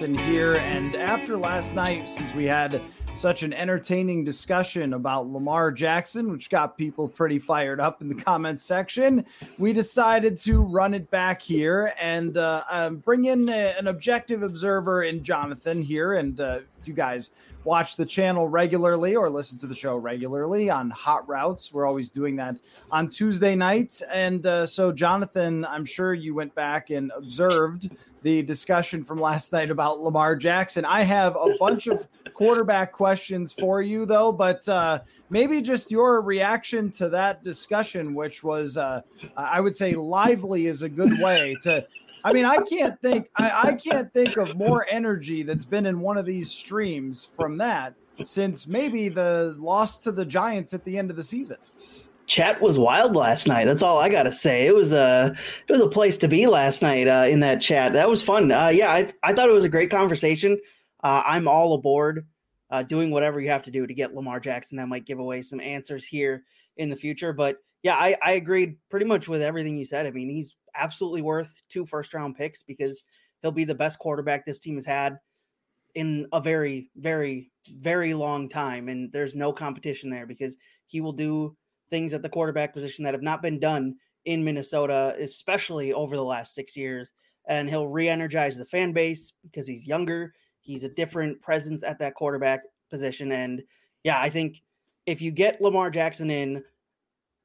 Here. And after last night, since we had such an entertaining discussion about Lamar Jackson, which got people pretty fired up in the comments section, we decided to run it back here and uh, um, bring in a- an objective observer in Jonathan here. And uh, if you guys watch the channel regularly or listen to the show regularly on Hot Routes. We're always doing that on Tuesday nights. And uh, so, Jonathan, I'm sure you went back and observed the discussion from last night about Lamar Jackson. I have a bunch of quarterback questions for you, though, but uh, maybe just your reaction to that discussion, which was, uh, I would say, lively is a good way to. I mean, I can't think. I, I can't think of more energy that's been in one of these streams from that since maybe the loss to the Giants at the end of the season. Chat was wild last night. That's all I gotta say. It was a it was a place to be last night uh, in that chat. That was fun. Uh, yeah, I, I thought it was a great conversation. Uh, I'm all aboard uh, doing whatever you have to do to get Lamar Jackson. That might give away some answers here in the future, but yeah, I, I agreed pretty much with everything you said. I mean, he's absolutely worth two first round picks because he'll be the best quarterback this team has had in a very, very, very long time. And there's no competition there because he will do things at the quarterback position that have not been done in Minnesota, especially over the last six years. And he'll re energize the fan base because he's younger. He's a different presence at that quarterback position. And yeah, I think if you get Lamar Jackson in,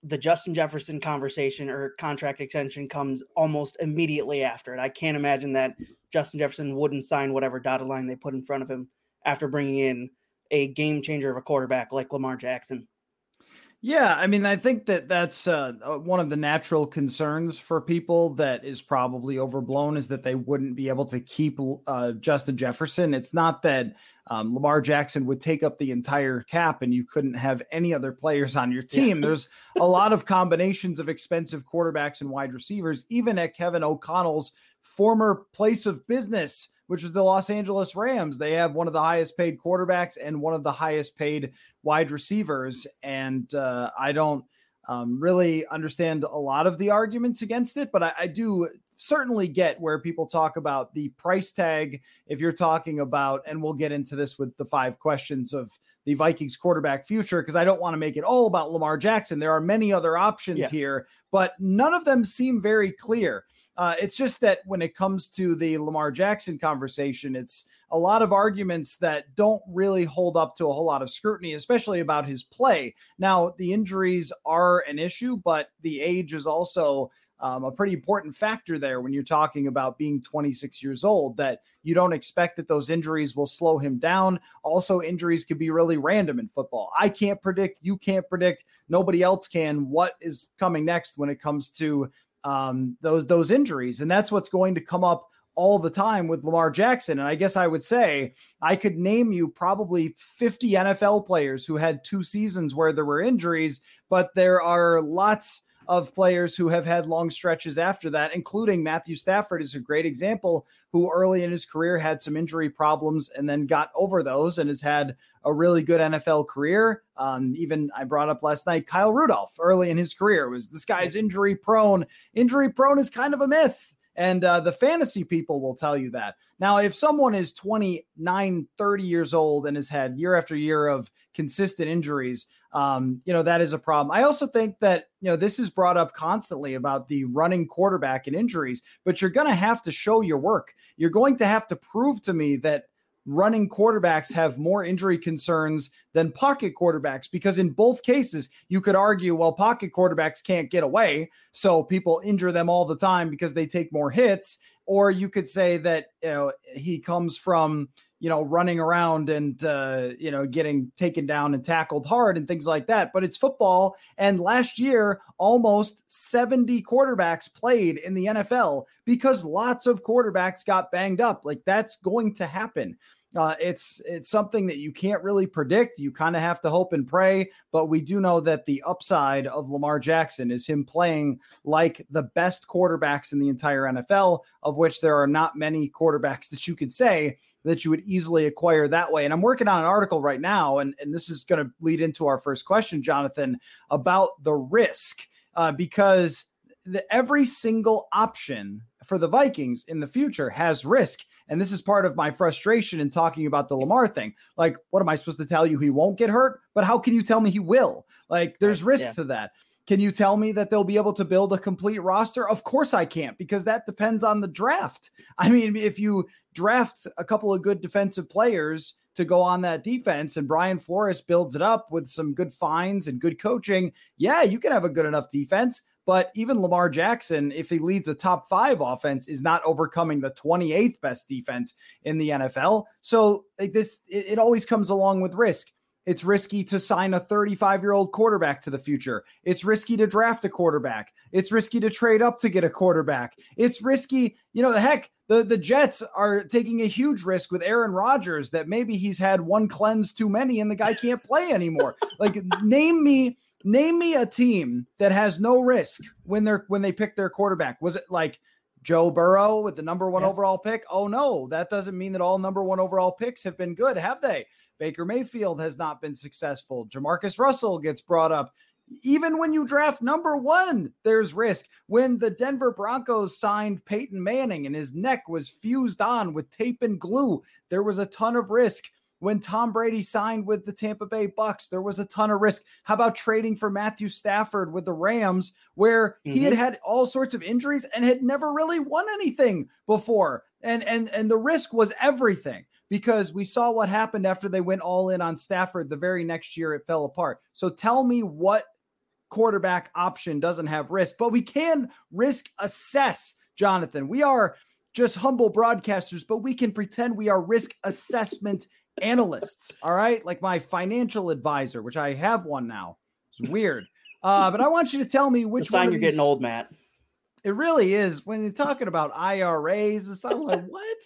the Justin Jefferson conversation or contract extension comes almost immediately after it. I can't imagine that Justin Jefferson wouldn't sign whatever dotted line they put in front of him after bringing in a game changer of a quarterback like Lamar Jackson. Yeah, I mean, I think that that's uh, uh, one of the natural concerns for people that is probably overblown is that they wouldn't be able to keep uh, Justin Jefferson. It's not that um, Lamar Jackson would take up the entire cap and you couldn't have any other players on your team. Yeah. There's a lot of combinations of expensive quarterbacks and wide receivers, even at Kevin O'Connell's former place of business which was the Los Angeles Rams. They have one of the highest paid quarterbacks and one of the highest paid wide receivers. And uh, I don't um, really understand a lot of the arguments against it, but I, I do certainly get where people talk about the price tag. If you're talking about, and we'll get into this with the five questions of the Vikings quarterback future, because I don't want to make it all about Lamar Jackson. There are many other options yeah. here, but none of them seem very clear. Uh, it's just that when it comes to the Lamar Jackson conversation, it's a lot of arguments that don't really hold up to a whole lot of scrutiny, especially about his play. Now, the injuries are an issue, but the age is also um, a pretty important factor there when you're talking about being 26 years old, that you don't expect that those injuries will slow him down. Also, injuries can be really random in football. I can't predict, you can't predict, nobody else can what is coming next when it comes to um, those those injuries, and that's what's going to come up all the time with Lamar Jackson. And I guess I would say I could name you probably 50 NFL players who had two seasons where there were injuries, but there are lots of players who have had long stretches after that, including Matthew Stafford is a great example who early in his career had some injury problems and then got over those and has had a really good NFL career. Um, even I brought up last night Kyle Rudolph early in his career was this guy's injury prone. Injury prone is kind of a myth. And uh, the fantasy people will tell you that. Now, if someone is 29, 30 years old and has had year after year of consistent injuries, um, you know, that is a problem. I also think that, you know, this is brought up constantly about the running quarterback and injuries, but you're going to have to show your work. You're going to have to prove to me that running quarterbacks have more injury concerns than pocket quarterbacks because in both cases you could argue well pocket quarterbacks can't get away so people injure them all the time because they take more hits or you could say that you know he comes from you know running around and uh, you know getting taken down and tackled hard and things like that. But it's football. And last year almost 70 quarterbacks played in the NFL because lots of quarterbacks got banged up. Like that's going to happen uh, it's it's something that you can't really predict. You kind of have to hope and pray. But we do know that the upside of Lamar Jackson is him playing like the best quarterbacks in the entire NFL, of which there are not many quarterbacks that you could say that you would easily acquire that way. And I'm working on an article right now, and, and this is going to lead into our first question, Jonathan, about the risk, uh, because the, every single option for the Vikings in the future has risk. And this is part of my frustration in talking about the Lamar thing. Like, what am I supposed to tell you? He won't get hurt, but how can you tell me he will? Like, there's risk yeah. to that. Can you tell me that they'll be able to build a complete roster? Of course I can't because that depends on the draft. I mean, if you draft a couple of good defensive players to go on that defense and Brian Flores builds it up with some good finds and good coaching, yeah, you can have a good enough defense. But even Lamar Jackson, if he leads a top five offense, is not overcoming the 28th best defense in the NFL. So like this, it, it always comes along with risk. It's risky to sign a 35 year old quarterback to the future. It's risky to draft a quarterback. It's risky to trade up to get a quarterback. It's risky, you know, the heck, the, the Jets are taking a huge risk with Aaron Rodgers that maybe he's had one cleanse too many and the guy can't play anymore. like, name me Name me a team that has no risk when they're when they pick their quarterback. Was it like Joe Burrow with the number one yeah. overall pick? Oh no, that doesn't mean that all number one overall picks have been good, have they? Baker Mayfield has not been successful. Jamarcus Russell gets brought up. Even when you draft number one, there's risk. When the Denver Broncos signed Peyton Manning and his neck was fused on with tape and glue, there was a ton of risk when Tom Brady signed with the Tampa Bay Bucks, there was a ton of risk. How about trading for Matthew Stafford with the Rams, where mm-hmm. he had mm-hmm. had all sorts of injuries and had never really won anything before? And and and the risk was everything because we saw what happened after they went all in on Stafford. The very next year, it fell apart. So tell me what quarterback option doesn't have risk, but we can risk assess, Jonathan. We are just humble broadcasters, but we can pretend we are risk assessment analysts. All right. Like my financial advisor, which I have one now. It's weird. Uh, but I want you to tell me which sign you're these... getting old, Matt. It really is. When you're talking about IRAs, it's like, what?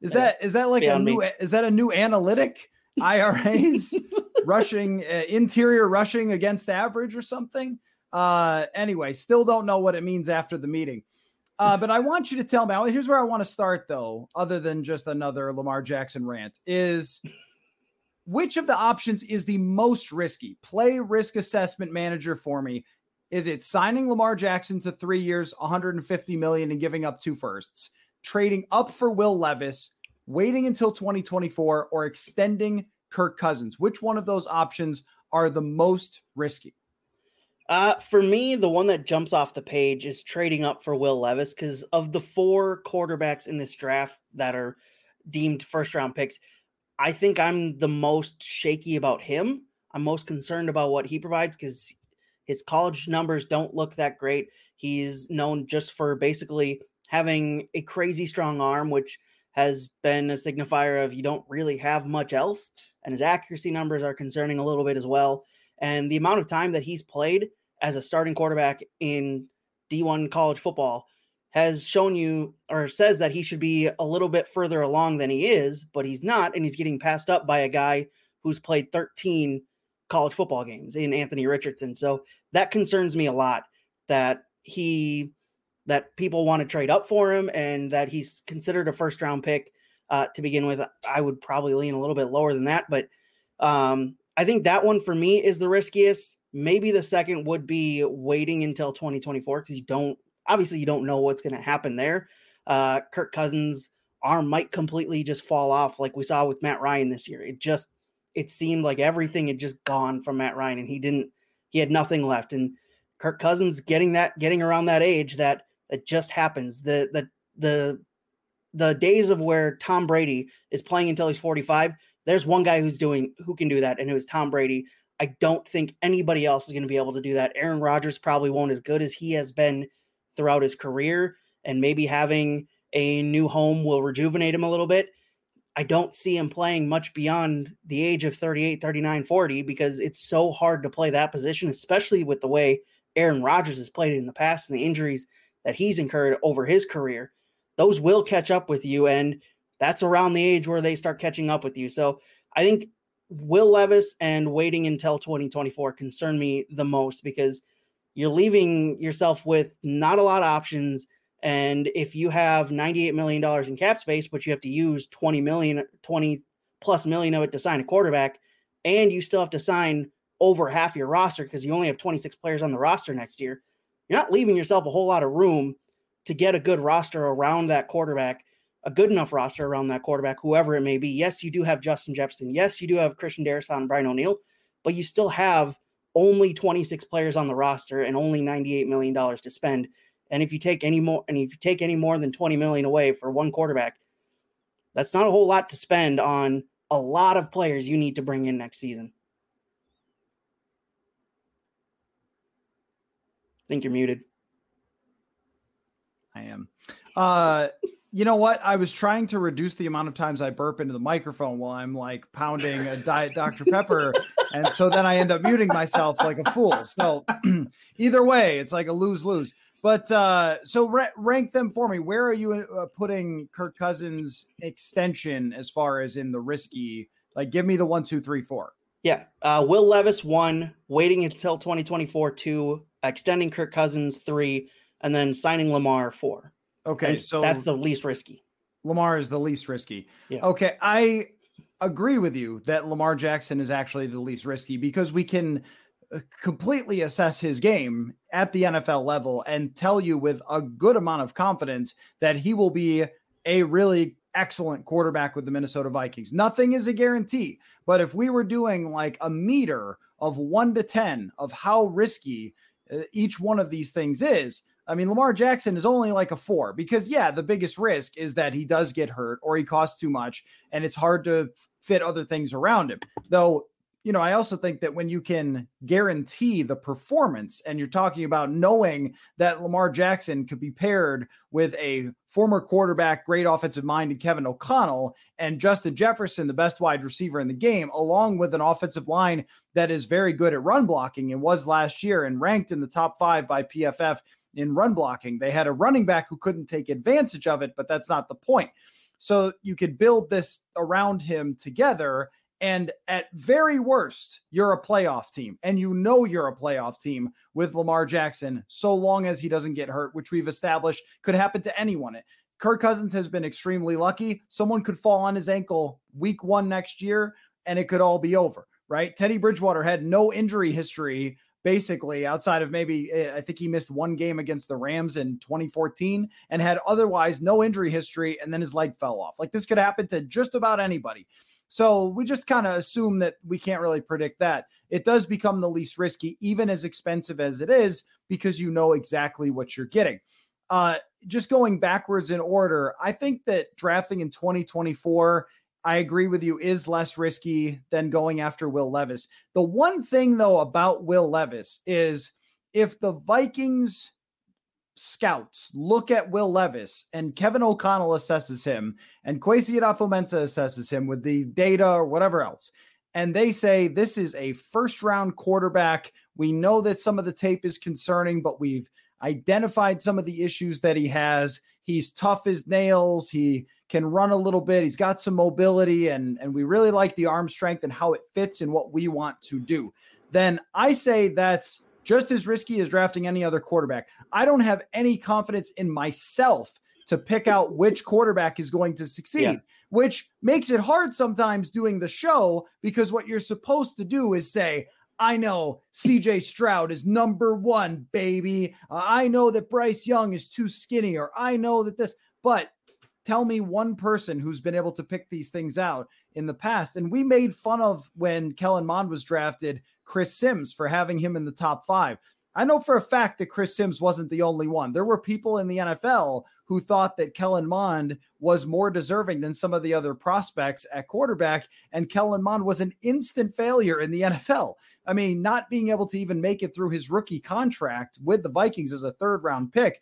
Is yeah. that is that like Beyond a new me. is that a new analytic? IRAs rushing uh, interior rushing against average or something. Uh anyway, still don't know what it means after the meeting. Uh, but I want you to tell me. Here's where I want to start, though, other than just another Lamar Jackson rant: is which of the options is the most risky? Play risk assessment manager for me. Is it signing Lamar Jackson to three years, 150 million, and giving up two firsts, trading up for Will Levis, waiting until 2024, or extending Kirk Cousins? Which one of those options are the most risky? Uh, for me, the one that jumps off the page is trading up for Will Levis because of the four quarterbacks in this draft that are deemed first round picks, I think I'm the most shaky about him. I'm most concerned about what he provides because his college numbers don't look that great. He's known just for basically having a crazy strong arm, which has been a signifier of you don't really have much else. And his accuracy numbers are concerning a little bit as well. And the amount of time that he's played as a starting quarterback in D1 college football has shown you or says that he should be a little bit further along than he is, but he's not. And he's getting passed up by a guy who's played 13 college football games in Anthony Richardson. So that concerns me a lot that he that people want to trade up for him and that he's considered a first round pick uh, to begin with. I would probably lean a little bit lower than that, but um, I think that one for me is the riskiest. Maybe the second would be waiting until 2024 because you don't obviously you don't know what's going to happen there. Uh, Kirk Cousins' arm might completely just fall off, like we saw with Matt Ryan this year. It just it seemed like everything had just gone from Matt Ryan, and he didn't he had nothing left. And Kirk Cousins getting that getting around that age that that just happens. The the the the days of where Tom Brady is playing until he's 45, there's one guy who's doing who can do that, and it was Tom Brady. I don't think anybody else is going to be able to do that. Aaron Rodgers probably won't as good as he has been throughout his career, and maybe having a new home will rejuvenate him a little bit. I don't see him playing much beyond the age of 38, 39, 40 because it's so hard to play that position, especially with the way Aaron Rodgers has played in the past and the injuries that he's incurred over his career. Those will catch up with you. And that's around the age where they start catching up with you. So I think Will Levis and waiting until 2024 concern me the most because you're leaving yourself with not a lot of options. And if you have $98 million in cap space, but you have to use 20 million, 20 plus million of it to sign a quarterback, and you still have to sign over half your roster because you only have 26 players on the roster next year, you're not leaving yourself a whole lot of room to get a good roster around that quarterback a good enough roster around that quarterback, whoever it may be. Yes, you do have Justin Jefferson. Yes, you do have Christian Darrisaw and Brian O'Neill, but you still have only 26 players on the roster and only 98 million dollars to spend. And if you take any more, and if you take any more than 20 million away for one quarterback, that's not a whole lot to spend on a lot of players you need to bring in next season. I think you're muted. I am. Uh you know what? I was trying to reduce the amount of times I burp into the microphone while I'm like pounding a diet Dr. Pepper. and so then I end up muting myself like a fool. So either way, it's like a lose lose. But uh, so ra- rank them for me. Where are you uh, putting Kirk Cousins' extension as far as in the risky? Like, give me the one, two, three, four. Yeah. Uh, Will Levis, one, waiting until 2024, two, extending Kirk Cousins, three, and then signing Lamar, four. Okay, and so that's the least risky. Lamar is the least risky. Yeah. Okay, I agree with you that Lamar Jackson is actually the least risky because we can uh, completely assess his game at the NFL level and tell you with a good amount of confidence that he will be a really excellent quarterback with the Minnesota Vikings. Nothing is a guarantee, but if we were doing like a meter of 1 to 10 of how risky uh, each one of these things is, I mean, Lamar Jackson is only like a four because, yeah, the biggest risk is that he does get hurt or he costs too much and it's hard to fit other things around him. Though, you know, I also think that when you can guarantee the performance and you're talking about knowing that Lamar Jackson could be paired with a former quarterback, great offensive mind, and Kevin O'Connell and Justin Jefferson, the best wide receiver in the game, along with an offensive line that is very good at run blocking and was last year and ranked in the top five by PFF in run blocking. They had a running back who couldn't take advantage of it, but that's not the point. So you could build this around him together. And at very worst, you're a playoff team. And you know you're a playoff team with Lamar Jackson, so long as he doesn't get hurt, which we've established could happen to anyone. Kirk Cousins has been extremely lucky. Someone could fall on his ankle week one next year, and it could all be over, right? Teddy Bridgewater had no injury history basically outside of maybe eh, I think he missed one game against the Rams in 2014 and had otherwise no injury history and then his leg fell off. Like this could happen to just about anybody. So we just kind of assume that we can't really predict that. It does become the least risky even as expensive as it is because you know exactly what you're getting. Uh just going backwards in order, I think that drafting in 2024 I agree with you, is less risky than going after Will Levis. The one thing, though, about Will Levis is if the Vikings scouts look at Will Levis and Kevin O'Connell assesses him and Kwesi Adofo-Mensah assesses him with the data or whatever else, and they say this is a first round quarterback. We know that some of the tape is concerning, but we've identified some of the issues that he has. He's tough as nails. He can run a little bit. He's got some mobility, and, and we really like the arm strength and how it fits in what we want to do. Then I say that's just as risky as drafting any other quarterback. I don't have any confidence in myself to pick out which quarterback is going to succeed, yeah. which makes it hard sometimes doing the show because what you're supposed to do is say, I know CJ Stroud is number one, baby. Uh, I know that Bryce Young is too skinny, or I know that this, but tell me one person who's been able to pick these things out in the past. And we made fun of when Kellen Mond was drafted, Chris Sims for having him in the top five. I know for a fact that Chris Sims wasn't the only one. There were people in the NFL who thought that Kellen Mond was more deserving than some of the other prospects at quarterback. And Kellen Mond was an instant failure in the NFL. I mean, not being able to even make it through his rookie contract with the Vikings as a third round pick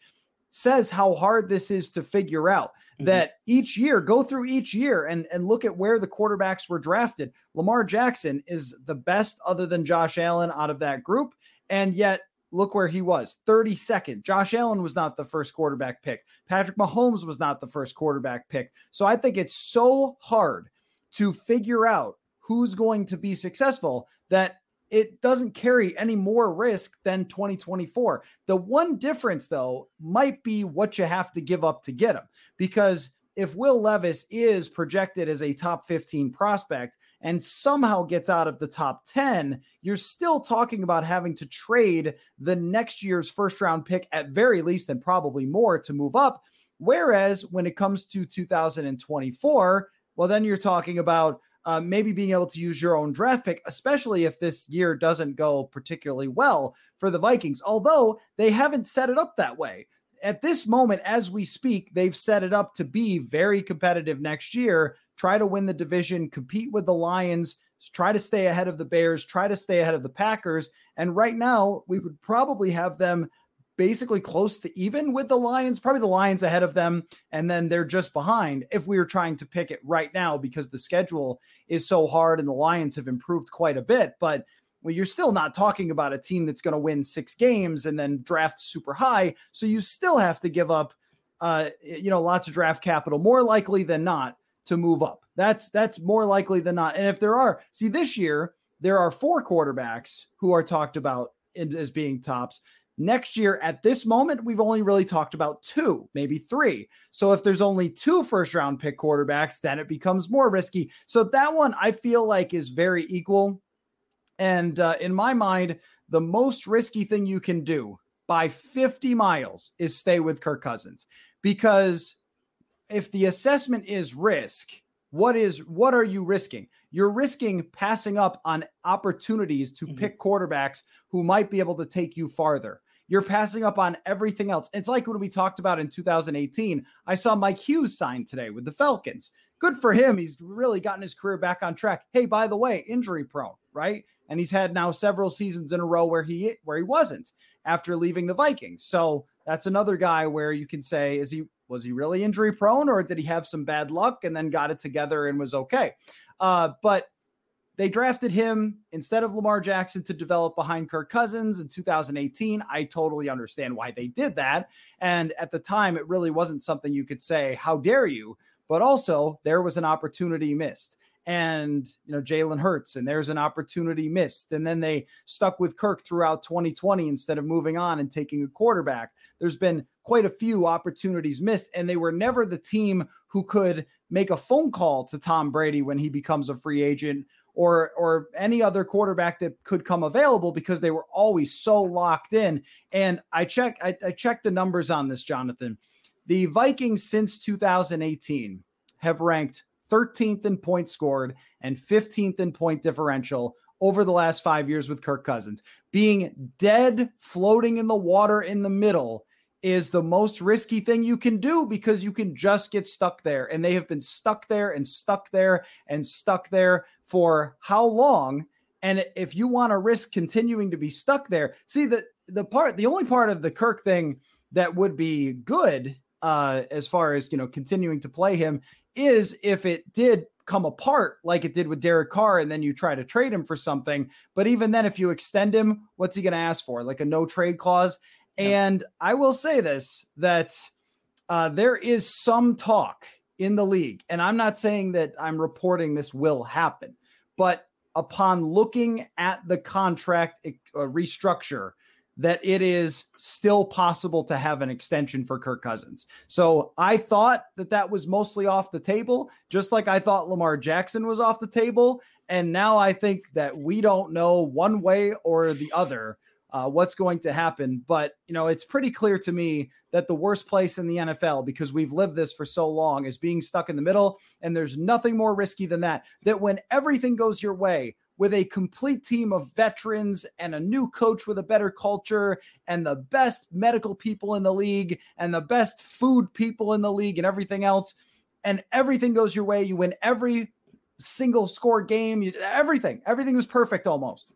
says how hard this is to figure out. Mm-hmm. That each year, go through each year and, and look at where the quarterbacks were drafted. Lamar Jackson is the best, other than Josh Allen, out of that group. And yet, look where he was 32nd. Josh Allen was not the first quarterback pick. Patrick Mahomes was not the first quarterback pick. So I think it's so hard to figure out who's going to be successful that it doesn't carry any more risk than 2024. The one difference, though, might be what you have to give up to get him. Because if Will Levis is projected as a top 15 prospect and somehow gets out of the top 10, you're still talking about having to trade the next year's first round pick at very least and probably more to move up. Whereas when it comes to 2024, well, then you're talking about uh, maybe being able to use your own draft pick, especially if this year doesn't go particularly well for the Vikings. Although they haven't set it up that way. At this moment, as we speak, they've set it up to be very competitive next year, try to win the division, compete with the Lions, try to stay ahead of the Bears, try to stay ahead of the Packers. And right now, we would probably have them basically close to even with the Lions, probably the Lions ahead of them, and then they're just behind if we were trying to pick it right now because the schedule is so hard and the Lions have improved quite a bit. But well, you're still not talking about a team that's going to win six games and then draft super high. So you still have to give up, uh, you know, lots of draft capital, more likely than not to move up. That's that's more likely than not. And if there are, see, this year there are four quarterbacks who are talked about as being tops. Next year, at this moment, we've only really talked about two, maybe three. So if there's only two first round pick quarterbacks, then it becomes more risky. So that one I feel like is very equal. And uh, in my mind, the most risky thing you can do by 50 miles is stay with Kirk Cousins because if the assessment is risk, what is what are you risking? You're risking passing up on opportunities to mm-hmm. pick quarterbacks who might be able to take you farther. You're passing up on everything else. It's like when we talked about in 2018. I saw Mike Hughes sign today with the Falcons. Good for him. He's really gotten his career back on track. Hey, by the way, injury prone, right? And he's had now several seasons in a row where he where he wasn't after leaving the Vikings. So that's another guy where you can say, is he was he really injury prone or did he have some bad luck and then got it together and was okay? Uh, but they drafted him instead of Lamar Jackson to develop behind Kirk Cousins in 2018. I totally understand why they did that. And at the time, it really wasn't something you could say, How dare you? But also, there was an opportunity missed. And, you know, Jalen Hurts, and there's an opportunity missed. And then they stuck with Kirk throughout 2020 instead of moving on and taking a quarterback. There's been quite a few opportunities missed, and they were never the team who could make a phone call to Tom Brady when he becomes a free agent or or any other quarterback that could come available because they were always so locked in. And I check I, I checked the numbers on this, Jonathan. The Vikings since 2018 have ranked 13th in points scored and 15th in point differential over the last five years with Kirk Cousins. Being dead, floating in the water in the middle is the most risky thing you can do because you can just get stuck there. And they have been stuck there and stuck there and stuck there for how long? And if you want to risk continuing to be stuck there, see that the part, the only part of the Kirk thing that would be good uh, as far as you know continuing to play him is if it did come apart like it did with Derek Carr, and then you try to trade him for something. But even then, if you extend him, what's he going to ask for? Like a no trade clause? And I will say this that uh, there is some talk in the league, and I'm not saying that I'm reporting this will happen, but upon looking at the contract uh, restructure, that it is still possible to have an extension for Kirk Cousins. So I thought that that was mostly off the table, just like I thought Lamar Jackson was off the table. And now I think that we don't know one way or the other uh, what's going to happen. But, you know, it's pretty clear to me that the worst place in the NFL, because we've lived this for so long, is being stuck in the middle. And there's nothing more risky than that. That when everything goes your way, with a complete team of veterans and a new coach with a better culture and the best medical people in the league and the best food people in the league and everything else. And everything goes your way. You win every single score game, you, everything, everything was perfect almost.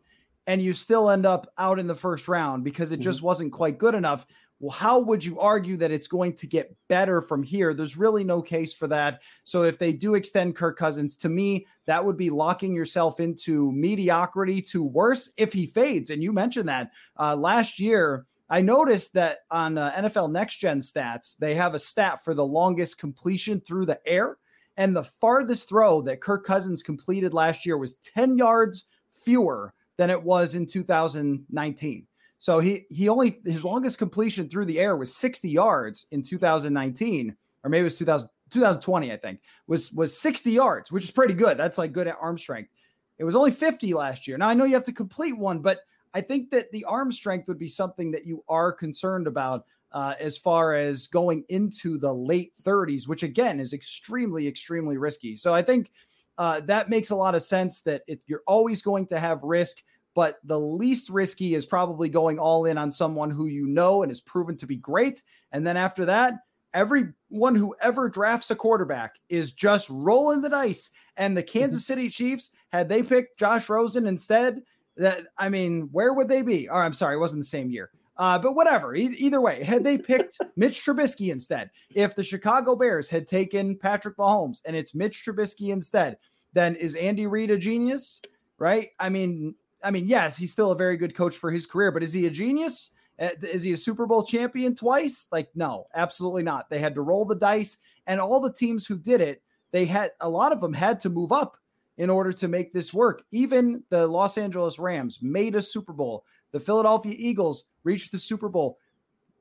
And you still end up out in the first round because it mm-hmm. just wasn't quite good enough. Well, how would you argue that it's going to get better from here? There's really no case for that. So if they do extend Kirk Cousins, to me, that would be locking yourself into mediocrity to worse if he fades. And you mentioned that uh, last year. I noticed that on uh, NFL Next Gen stats, they have a stat for the longest completion through the air. And the farthest throw that Kirk Cousins completed last year was 10 yards fewer than it was in 2019. So he he only his longest completion through the air was 60 yards in 2019, or maybe it was 2000, 2020, I think, was was 60 yards, which is pretty good. That's like good at arm strength. It was only 50 last year. Now I know you have to complete one, but I think that the arm strength would be something that you are concerned about uh, as far as going into the late 30s, which again is extremely, extremely risky. So I think uh, that makes a lot of sense that it, you're always going to have risk but the least risky is probably going all in on someone who you know and is proven to be great. And then after that, everyone who ever drafts a quarterback is just rolling the dice. And the Kansas mm-hmm. City Chiefs, had they picked Josh Rosen instead, that I mean, where would they be? Or I'm sorry, it wasn't the same year. Uh, but whatever. E- either way, had they picked Mitch Trubisky instead, if the Chicago Bears had taken Patrick Mahomes and it's Mitch Trubisky instead, then is Andy Reid a genius? Right? I mean, I mean, yes, he's still a very good coach for his career, but is he a genius? Uh, is he a Super Bowl champion twice? Like, no, absolutely not. They had to roll the dice, and all the teams who did it, they had a lot of them had to move up in order to make this work. Even the Los Angeles Rams made a Super Bowl. The Philadelphia Eagles reached the Super Bowl.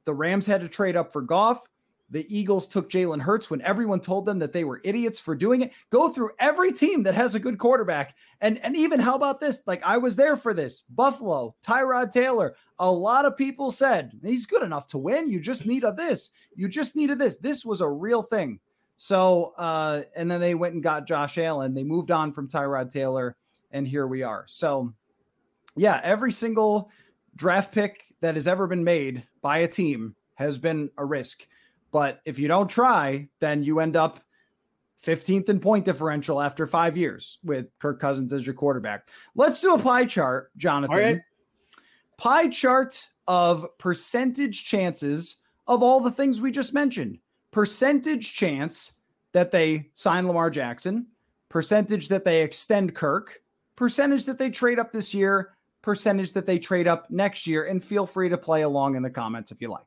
The Rams had to trade up for Goff. The Eagles took Jalen Hurts when everyone told them that they were idiots for doing it. Go through every team that has a good quarterback. And, and even how about this? Like I was there for this. Buffalo, Tyrod Taylor. A lot of people said he's good enough to win. You just need a this. You just needed this. This was a real thing. So uh, and then they went and got Josh Allen. They moved on from Tyrod Taylor, and here we are. So yeah, every single draft pick that has ever been made by a team has been a risk. But if you don't try, then you end up 15th in point differential after five years with Kirk Cousins as your quarterback. Let's do a pie chart, Jonathan. Pie chart of percentage chances of all the things we just mentioned. Percentage chance that they sign Lamar Jackson, percentage that they extend Kirk, percentage that they trade up this year, percentage that they trade up next year. And feel free to play along in the comments if you like.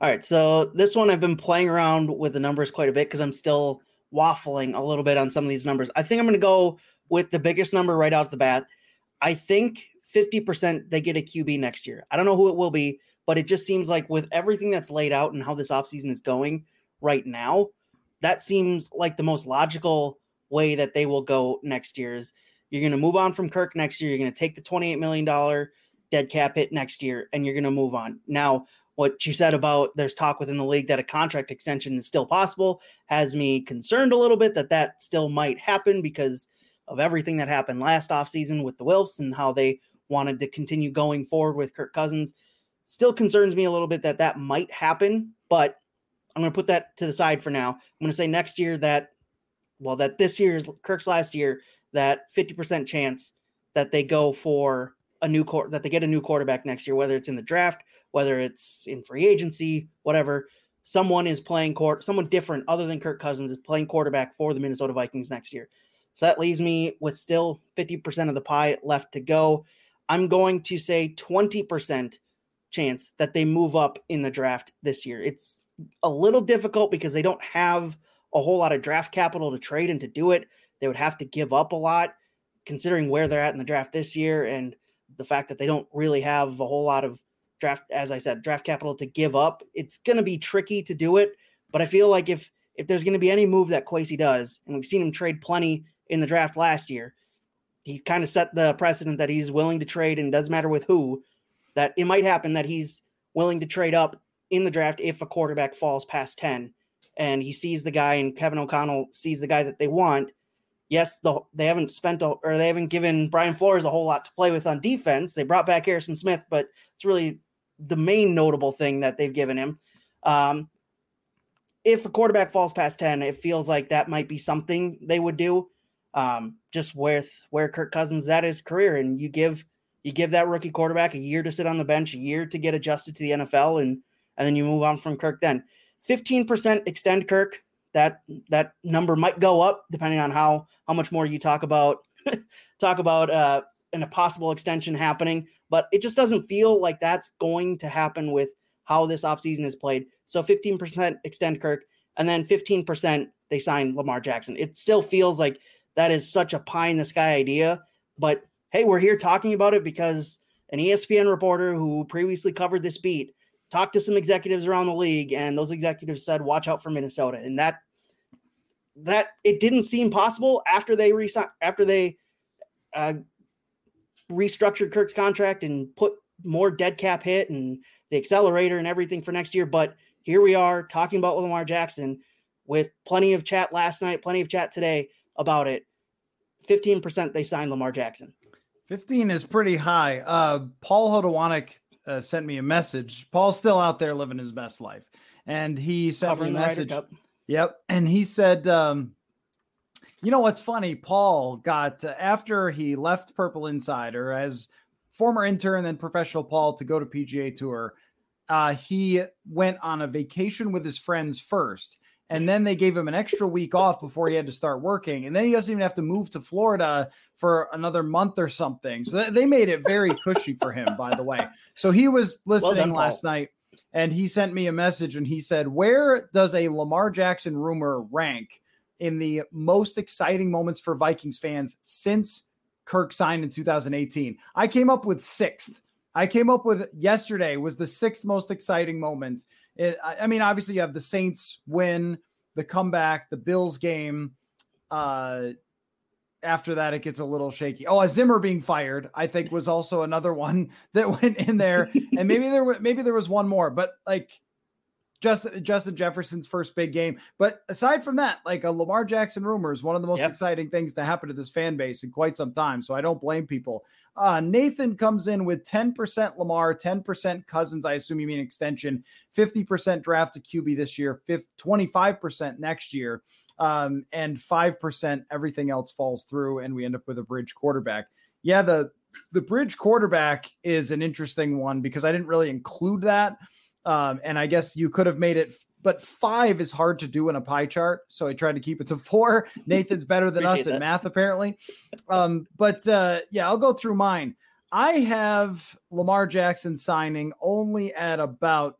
All right, so this one I've been playing around with the numbers quite a bit because I'm still waffling a little bit on some of these numbers. I think I'm going to go with the biggest number right out the bat. I think 50% they get a QB next year. I don't know who it will be, but it just seems like with everything that's laid out and how this offseason is going right now, that seems like the most logical way that they will go next year is you're going to move on from Kirk next year. You're going to take the $28 million dead cap hit next year and you're going to move on. Now, what you said about there's talk within the league that a contract extension is still possible has me concerned a little bit that that still might happen because of everything that happened last offseason with the Wilfs and how they wanted to continue going forward with Kirk Cousins. Still concerns me a little bit that that might happen, but I'm going to put that to the side for now. I'm going to say next year that, well, that this year is Kirk's last year, that 50% chance that they go for a new court that they get a new quarterback next year, whether it's in the draft, whether it's in free agency, whatever. Someone is playing court, someone different other than Kirk Cousins is playing quarterback for the Minnesota Vikings next year. So that leaves me with still 50% of the pie left to go. I'm going to say 20% chance that they move up in the draft this year. It's a little difficult because they don't have a whole lot of draft capital to trade and to do it. They would have to give up a lot considering where they're at in the draft this year and the fact that they don't really have a whole lot of draft, as I said, draft capital to give up. It's going to be tricky to do it. But I feel like if if there's going to be any move that Kwesi does, and we've seen him trade plenty in the draft last year, he kind of set the precedent that he's willing to trade, and doesn't matter with who, that it might happen that he's willing to trade up in the draft if a quarterback falls past 10 and he sees the guy and Kevin O'Connell sees the guy that they want. Yes, the, they haven't spent or they haven't given Brian Flores a whole lot to play with on defense. They brought back Harrison Smith, but it's really the main notable thing that they've given him. Um, if a quarterback falls past 10, it feels like that might be something they would do. Um, just with where Kirk Cousins at his career, and you give you give that rookie quarterback a year to sit on the bench, a year to get adjusted to the NFL, and and then you move on from Kirk. Then 15% extend Kirk. That that number might go up depending on how how much more you talk about talk about uh, an, a possible extension happening. But it just doesn't feel like that's going to happen with how this offseason is played. So 15% extend Kirk, and then 15% they sign Lamar Jackson. It still feels like that is such a pie in the sky idea. But hey, we're here talking about it because an ESPN reporter who previously covered this beat talked to some executives around the league, and those executives said, "Watch out for Minnesota." And that that it didn't seem possible after they after they uh, restructured Kirk's contract and put more dead cap hit and the accelerator and everything for next year. But here we are talking about Lamar Jackson with plenty of chat last night, plenty of chat today about it. 15% they signed Lamar Jackson. 15 is pretty high. Uh, Paul Hodowanik uh, sent me a message. Paul's still out there living his best life. And he sent Covering me a message. Yep. And he said, um, you know what's funny? Paul got uh, after he left Purple Insider as former intern and professional Paul to go to PGA Tour. Uh, he went on a vacation with his friends first, and then they gave him an extra week off before he had to start working, and then he doesn't even have to move to Florida for another month or something. So they made it very cushy for him, by the way. So he was listening last night, and he sent me a message, and he said, "Where does a Lamar Jackson rumor rank?" in the most exciting moments for Vikings fans since Kirk signed in 2018. I came up with sixth. I came up with yesterday was the sixth most exciting moment. It, I mean, obviously you have the Saints win, the comeback, the Bills game. Uh, after that, it gets a little shaky. Oh, a Zimmer being fired, I think, was also another one that went in there. and maybe there was maybe there was one more, but like Justin Justin Jefferson's first big game. But aside from that, like a Lamar Jackson rumor is one of the most yep. exciting things to happen to this fan base in quite some time. So I don't blame people. Uh, Nathan comes in with 10% Lamar, 10% Cousins. I assume you mean extension, 50% drafted QB this year, 25% next year, um, and 5% everything else falls through, and we end up with a bridge quarterback. Yeah, the the bridge quarterback is an interesting one because I didn't really include that. Um, and I guess you could have made it, but five is hard to do in a pie chart. So I tried to keep it to four. Nathan's better than us at math, apparently. Um, but uh, yeah, I'll go through mine. I have Lamar Jackson signing only at about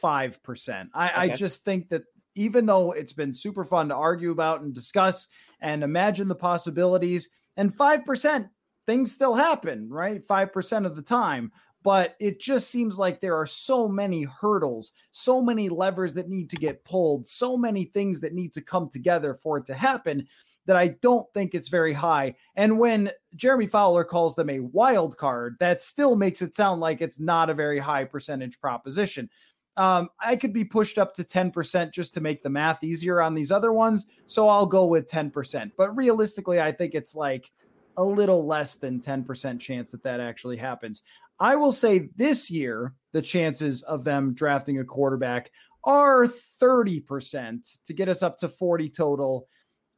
5%. I, okay. I just think that even though it's been super fun to argue about and discuss and imagine the possibilities, and 5%, things still happen, right? 5% of the time but it just seems like there are so many hurdles, so many levers that need to get pulled, so many things that need to come together for it to happen that I don't think it's very high. And when Jeremy Fowler calls them a wild card, that still makes it sound like it's not a very high percentage proposition. Um, I could be pushed up to 10% just to make the math easier on these other ones. So I'll go with 10%. But realistically, I think it's like a little less than 10% chance that that actually happens. I will say this year, the chances of them drafting a quarterback are 30% to get us up to 40 total.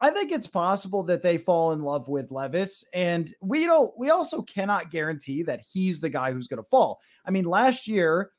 I think it's possible that they fall in love with Levis and we don't we also cannot guarantee that he's the guy who's going to fall. I mean last year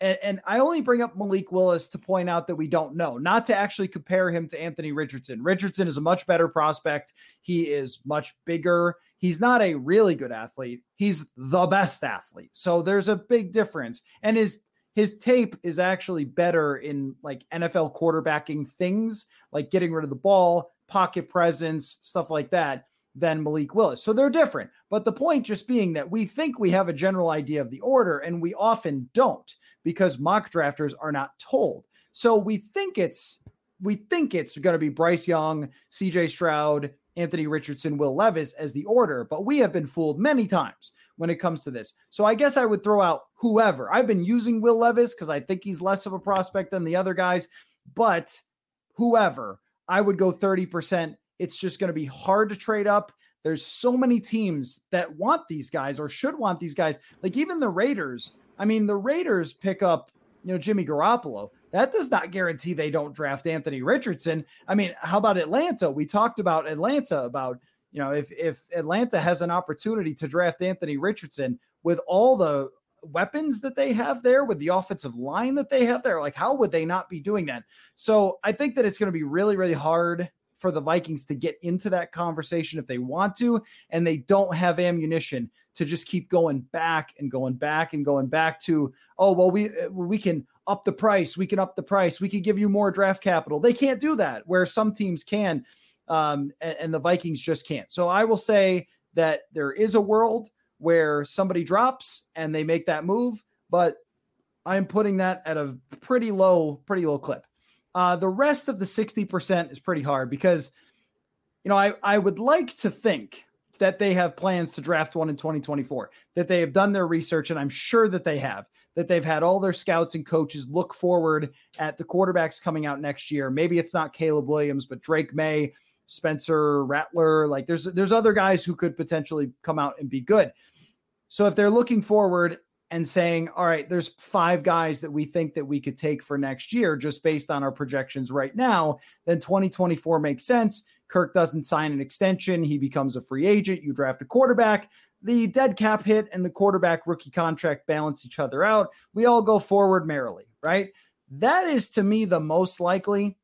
and, and, I only bring up Malik Willis to point out that we don't know, not to actually compare him to Anthony Richardson. Richardson is a much better prospect. He is much bigger. He's not a really good athlete. He's the best athlete. So there's a big difference. And his his tape is actually better in like NFL quarterbacking things, like getting rid of the ball, pocket presence, stuff like that, than Malik Willis. So they're different. But the point just being that we think we have a general idea of the order, and we often don't because mock drafters are not told. So we think it's we think it's going to be Bryce Young, CJ Stroud, Anthony Richardson, Will Levis as the order, but we have been fooled many times when it comes to this. So I guess I would throw out whoever. I've been using Will Levis because I think he's less of a prospect than the other guys, but whoever, I would go 30%. It's just going to be hard to trade up. There's so many teams that want these guys or should want these guys. Like even the Raiders. I mean, the Raiders pick up, you know, Jimmy Garoppolo. That does not guarantee they don't draft Anthony Richardson. I mean, how about Atlanta? We talked about Atlanta about you know, if if Atlanta has an opportunity to draft Anthony Richardson with all the weapons that they have there, with the offensive line that they have there, like how would they not be doing that? So I think that it's going to be really, really hard for the Vikings to get into that conversation if they want to, and they don't have ammunition to just keep going back and going back and going back to, oh well, we we can up the price, we can up the price, we can give you more draft capital. They can't do that where some teams can um, and, and the Vikings just can't. So I will say that there is a world where somebody drops and they make that move, but I'm putting that at a pretty low, pretty low clip. Uh, the rest of the 60% is pretty hard because, you know, I, I would like to think that they have plans to draft one in 2024, that they have done their research, and I'm sure that they have, that they've had all their scouts and coaches look forward at the quarterbacks coming out next year. Maybe it's not Caleb Williams, but Drake Maye, Spencer Rattler. Like there's there's other guys who could potentially come out and be good. So if they're looking forward and saying, all right, there's five guys that we think that we could take for next year just based on our projections right now, then 2024 makes sense. Kirk doesn't sign an extension, he becomes a free agent, you draft a quarterback. The dead cap hit and the quarterback rookie contract balance each other out. We all go forward merrily, right? That is to me the most likely.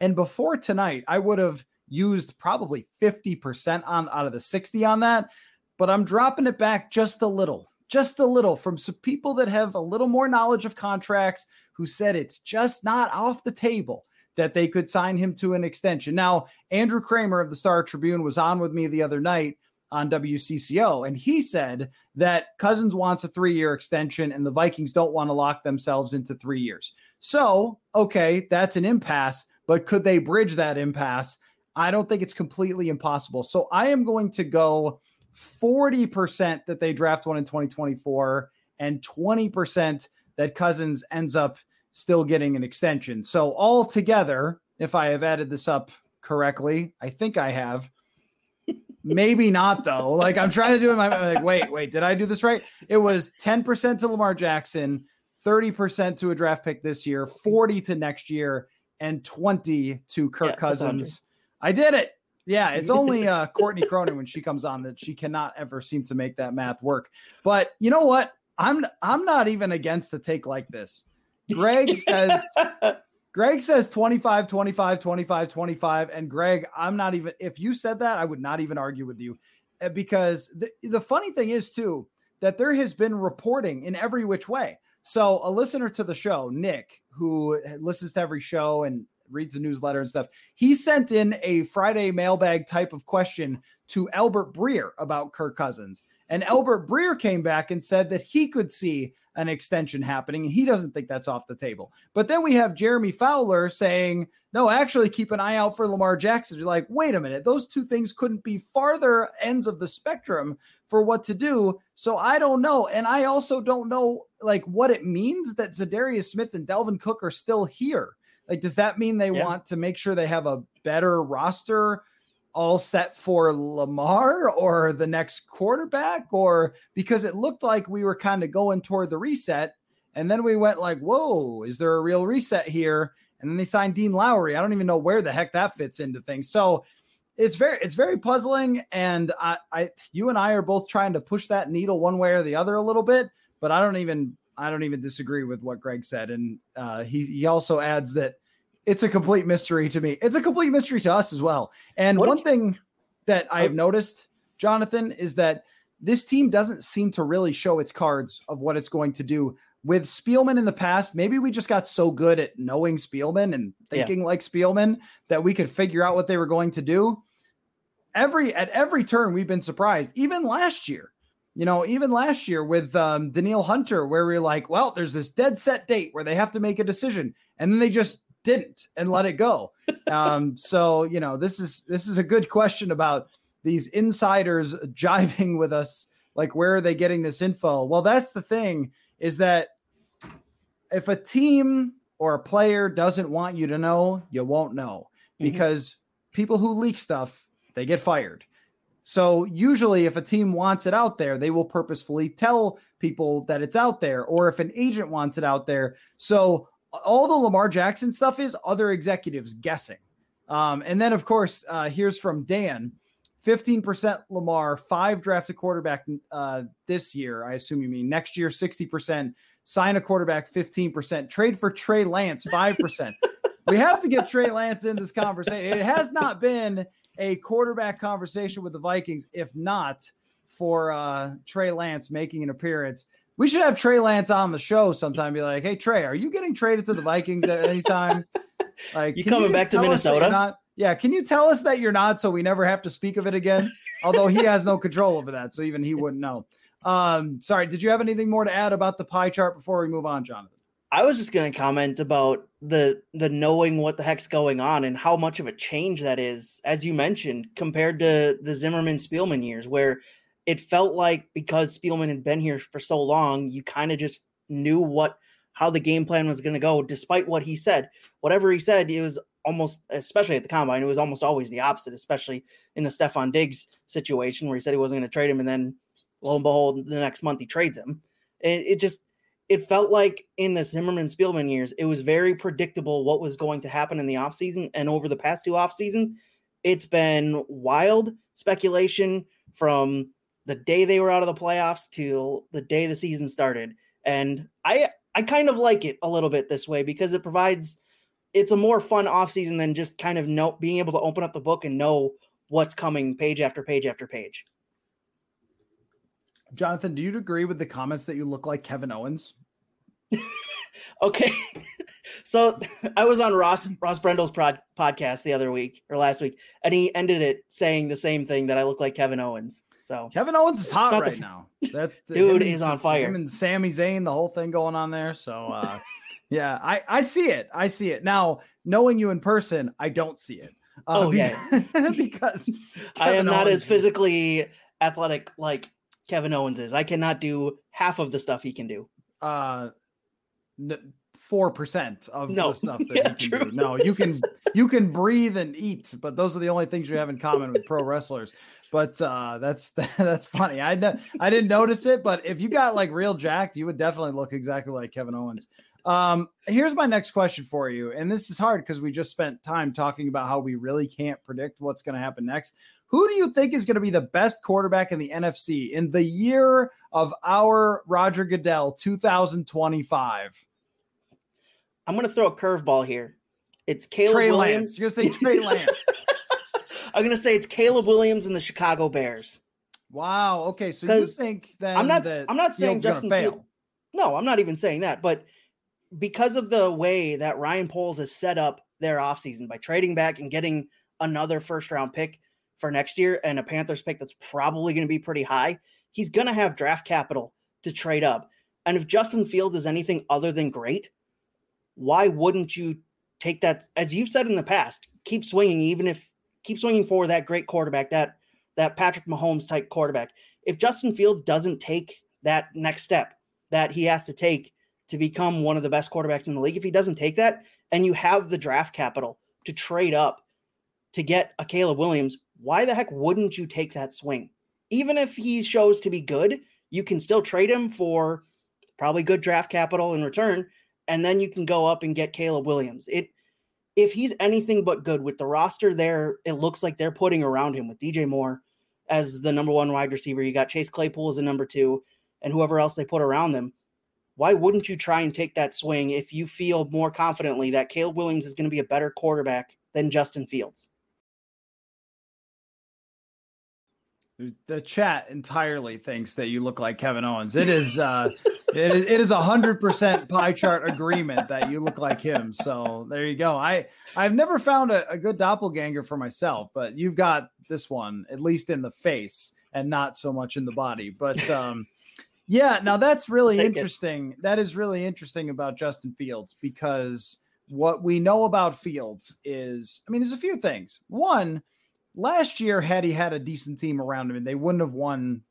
And before tonight, I would have used probably 50% on out of the 60 on that, but I'm dropping it back just a little, just a little from some people that have a little more knowledge of contracts who said it's just not off the table that they could sign him to an extension. Now, Andrew Krammer of the Star Tribune was on with me the other night on WCCO, and he said that Cousins wants a three year extension and the Vikings don't want to lock themselves into three years. So, okay, that's an impasse, but could they bridge that impasse? I don't think it's completely impossible. So I am going to go 40% that they draft one in 2024 and 20% that Cousins ends up still getting an extension. So all together, if I have added this up correctly, I think I have. Maybe not though. Like I'm trying to do it. My like, wait, wait, did I do this right? It was 10% to Lamar Jackson, 30% to a draft pick this year, 40 to next year, and 20 to Kirk yeah, Cousins I did it. Yeah, it's only uh, Courtney Cronin when she comes on that she cannot ever seem to make that math work. But you know what? I'm I'm not even against the take like this. Greg says Greg says 25 25 25 25 and Greg, I'm not even if you said that, I would not even argue with you eh, because the, the funny thing is too that there has been reporting in every which way. So a listener to the show, Nick, who listens to every show and reads the newsletter and stuff. He sent in a Friday mailbag type of question to Albert Breer about Kirk Cousins. And Albert Breer came back and said that he could see an extension happening and he doesn't think that's off the table. But then we have Jeremy Fowler saying, no, actually keep an eye out for Lamar Jackson. You're like, wait a minute, those two things couldn't be farther ends of the spectrum for what to do. So I don't know. And I also don't know like what it means that Za'Darius Smith and Dalvin Cook are still here. Like, does that mean they yeah. want to make sure they have a better roster all set for Lamar or the next quarterback? Or because it looked like we were kind of going toward the reset. And then we went like, whoa, is there a real reset here? And then they signed Dean Lowry. I don't even know where the heck that fits into things. So it's very it's very puzzling. And I, I you and I are both trying to push that needle one way or the other a little bit, but I don't even I don't even disagree with what Greg said. And uh, he he also adds that it's a complete mystery to me. It's a complete mystery to us as well. And what one thing that I have noticed, Jonathan, is that this team doesn't seem to really show its cards of what it's going to do with Spielman in the past, maybe we just got so good at knowing Spielman and thinking yeah. like Spielman that we could figure out what they were going to do. Every at every turn, we've been surprised. Even last year, you know, even last year with um, Danielle Hunter, where we are like, well, there's this dead set date where they have to make a decision, and then they just didn't and let it go. um, so you know, this is this is a good question about these insiders jiving with us. Like, where are they getting this info? Well, that's the thing is that if a team or a player doesn't want you to know, you won't know mm-hmm. because people who leak stuff they get fired. So usually if a team wants it out there, they will purposefully tell people that it's out there or if an agent wants it out there. So all the Lamar Jackson stuff is other executives guessing. Um, and then of course, uh, here's from Dan. 15% Lamar, five drafted quarterback uh, this year. I assume you mean next year, 60%. Sign a quarterback, 15%. Trade for Trey Lance, 5%. we have to get Trey Lance in this conversation. It has not been a quarterback conversation with the Vikings, if not for uh, Trey Lance making an appearance. We should have Trey Lance on the show sometime. Be like, hey Trey, are you getting traded to the Vikings at any time? Like, you coming you back to Minnesota? Not, yeah, can you tell us that you're not, so we never have to speak of it again? Although he has no control over that, so even he wouldn't know. Um, sorry, did you have anything more to add about the pie chart before we move on, Jonathan? I was just going to comment about the the knowing what the heck's going on and how much of a change that is, as you mentioned, compared to the Zimmerman Spielman years, where it felt like because Spielman had been here for so long, you kind of just knew what how the game plan was going to go, despite what he said. Whatever he said, it was almost, especially at the combine, it was almost always the opposite, especially in the Stefon Diggs situation where he said he wasn't going to trade him, and then lo and behold, the next month he trades him. And it just it felt like in the Zimmerman Spielman years, it was very predictable what was going to happen in the offseason. And over the past two off seasons, it's been wild speculation from the day they were out of the playoffs to the day the season started. And I I kind of like it a little bit this way because it provides it's a more fun offseason than just kind of know being able to open up the book and know what's coming page after page after page. Jonathan, do you agree with the comments that you look like Kevin Owens? okay. so I was on Ross Ross Brendel's prod, podcast the other week or last week, and he ended it saying the same thing that I look like Kevin Owens. So Kevin Owens is hot right the, now. That dude is on fire. Him and Sami Zayn, the whole thing going on there. So uh, yeah, I I see it. I see it now. Knowing you in person, I don't see it. Uh, oh yeah, because I am not Owens as physically athletic like Kevin Owens is. I cannot do half of the stuff he can do. Uh, four percent of no. the stuff that yeah, you can true. do. No, you can you can breathe and eat, but those are the only things you have in common with pro wrestlers. But uh, that's that's funny. I I didn't notice it, but if you got like real jacked, you would definitely look exactly like Kevin Owens. Um, here's my next question for you, and this is hard because we just spent time talking about how we really can't predict what's going to happen next. Who do you think is going to be the best quarterback in the NFC in the year of our Roger Goodell 2025? I'm going to throw a curveball here. It's Caleb Trey Williams. Lance. You're going to say Trey Lance. I'm going to say it's Caleb Williams and the Chicago Bears. Wow. Okay. So you think that I'm not. That I'm not saying Justin fail. Field, no, I'm not even saying that. But because of the way that Ryan Poles has set up their offseason by trading back and getting another first round pick, for next year and a Panthers pick that's probably going to be pretty high, he's going to have draft capital to trade up. And if Justin Fields is anything other than great, why wouldn't you take that? As you've said in the past, keep swinging, even if keep swinging for that great quarterback, that that Patrick Mahomes type quarterback. If Justin Fields doesn't take that next step that he has to take to become one of the best quarterbacks in the league, if he doesn't take that, and you have the draft capital to trade up to get a Caleb Williams, why the heck wouldn't you take that swing? Even if he shows to be good, you can still trade him for probably good draft capital in return, and then you can go up and get Caleb Williams. It if he's anything but good with the roster there, it looks like they're putting around him with DJ Moore as the number one wide receiver. You got Chase Claypool as a number two, and whoever else they put around them. Why wouldn't you try and take that swing if you feel more confidently that Caleb Williams is going to be a better quarterback than Justin Fields? The chat entirely thinks that you look like Kevin Owens. It is uh it is a hundred percent pie chart agreement that you look like him. So there you go. I I've never found a, a good doppelganger for myself, but you've got this one at least in the face and not so much in the body. But um, yeah, now that's really interesting. It. That is really interesting about Justin Fields because what we know about Fields is, I mean, there's a few things. One, last year, had he had a decent team around him, and they wouldn't have won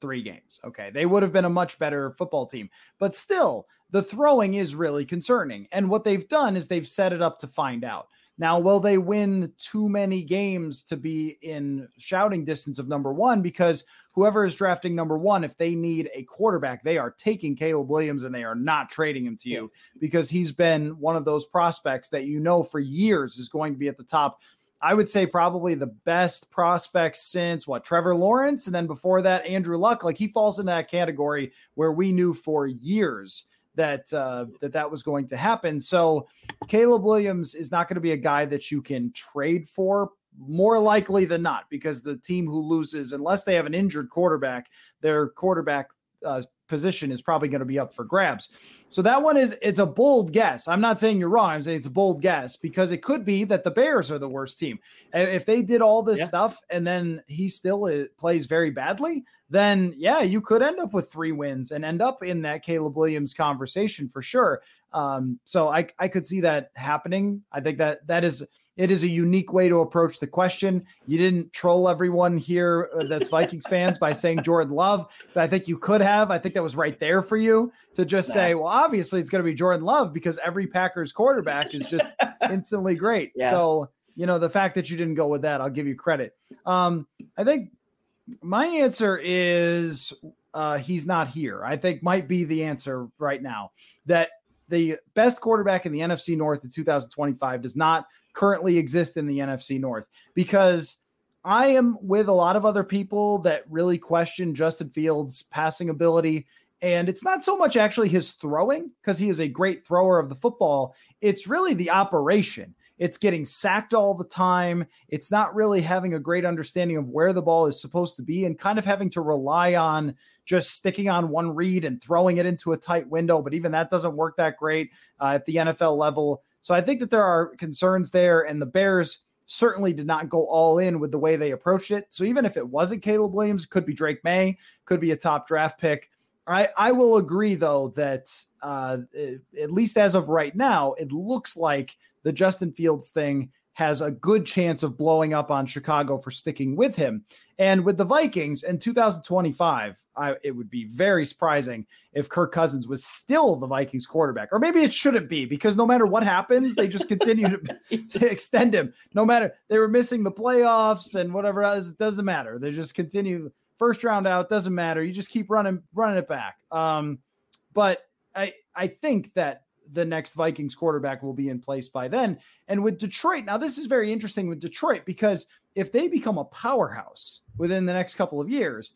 three games. Okay. They would have been a much better football team. But still, the throwing is really concerning. And what they've done is they've set it up to find out. Now, will they win too many games to be in shouting distance of number one? Because whoever is drafting number one, if they need a quarterback, they are taking Caleb Williams and they are not trading him to you because he's been one of those prospects that you know for years is going to be at the top. I would say probably the best prospects since what Trevor Lawrence, and then before that, Andrew Luck. Like he falls into that category where we knew for years that uh, that that was going to happen. So Caleb Williams is not going to be a guy that you can trade for more likely than not because the team who loses unless they have an injured quarterback, their quarterback uh, position is probably going to be up for grabs. So that one is it's a bold guess. I'm not saying you're wrong. I'm saying it's a bold guess because it could be that the Bears are the worst team. If they did all this yeah. stuff and then he still uh, plays very badly, then yeah, you could end up with three wins and end up in that Caleb Williams conversation for sure. Um, so I I could see that happening. I think that that is it is a unique way to approach the question. You didn't troll everyone here uh, that's Vikings fans by saying Jordan Love. I think you could have. I think that was right there for you to just nah. say, well, obviously it's going to be Jordan Love because every Packers quarterback is just instantly great. Yeah. So, you know, the fact that you didn't go with that, I'll give you credit. Um, I think my answer is uh, he's not here. I think might be the answer right now that the best quarterback in the NFC North in 2025 does not currently exist in the NFC North because I am with a lot of other people that really question Justin Fields' passing ability. And it's not so much actually his throwing, because he is a great thrower of the football. It's really the operation. It's getting sacked all the time. It's not really having a great understanding of where the ball is supposed to be and kind of having to rely on just sticking on one read and throwing it into a tight window. But even that doesn't work that great uh, at the NFL level. So I think that there are concerns there, and the Bears certainly did not go all in with the way they approached it. So even if it wasn't Caleb Williams, could be Drake Maye, could be a top draft pick. I, I will agree though that uh, at least as of right now, it looks like the Justin Fields thing has a good chance of blowing up on Chicago for sticking with him. And with the Vikings in 2025, I, it would be very surprising if Kirk Cousins was still the Vikings quarterback, or maybe it shouldn't be because no matter what happens, they just continue to, to, extend him. No matter they were missing the playoffs and whatever else, it doesn't matter. They just continue first round out, doesn't matter. You just keep running running it back. Um, but I I think that the next Vikings quarterback will be in place by then. And with Detroit, now this is very interesting with Detroit because if they become a powerhouse within the next couple of years,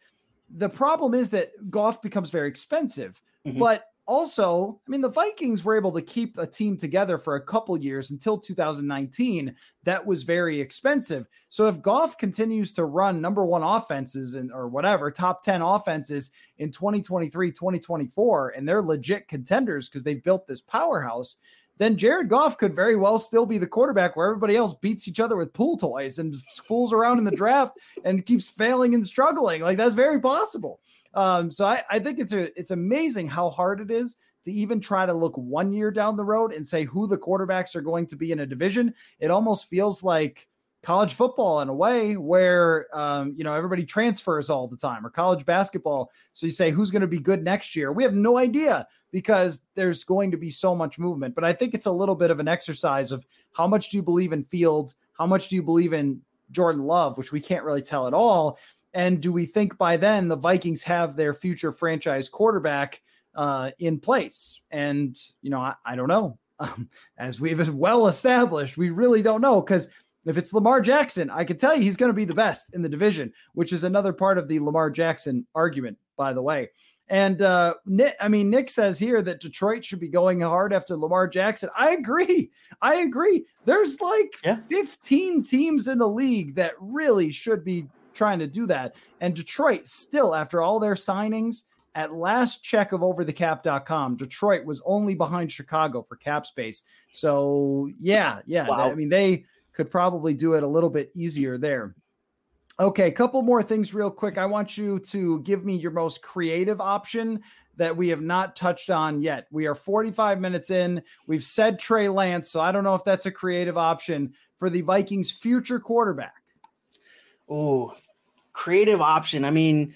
the problem is that Goff becomes very expensive. Mm-hmm. But also, I mean, the Vikings were able to keep a team together for a couple years until 2019. That was very expensive. So if Goff continues to run number one offenses and or whatever, top 10 offenses in 2023, 2024, and they're legit contenders because they've built this powerhouse, then Jared Goff could very well still be the quarterback where everybody else beats each other with pool toys and fools around in the draft and keeps failing and struggling. Like that's very possible. Um, so I, I think it's a it's amazing how hard it is to even try to look one year down the road and say who the quarterbacks are going to be in a division. It almost feels like college football in a way where um, you know everybody transfers all the time or college basketball. So you say who's going to be good next year? We have no idea because there's going to be so much movement. But i think it's a little bit of an exercise of how much do you believe in fields? How much do you believe in jordan love? Which we can't really tell at all. And do we think by then the vikings have their future franchise quarterback uh, in place? And you know i, I don't know. Um, as we've well established we really don't know because if it's Lamar Jackson, I can tell you he's going to be the best in the division, which is another part of the Lamar Jackson argument, by the way. And uh, Nick, I mean, Nick says here that Detroit should be going hard after Lamar Jackson. I agree. I agree. There's like yeah. 15 teams in the league that really should be trying to do that. And Detroit, still, after all their signings, at last check of overthecap.com, Detroit was only behind Chicago for cap space. So, yeah, yeah. Wow. I mean, they could probably do it a little bit easier there. Okay, a couple more things real quick. I want you to give me your most creative option that we have not touched on yet. We are 45 minutes in. We've said Trey Lance, so I don't know if that's a creative option for the Vikings' future quarterback. Oh, creative option. I mean,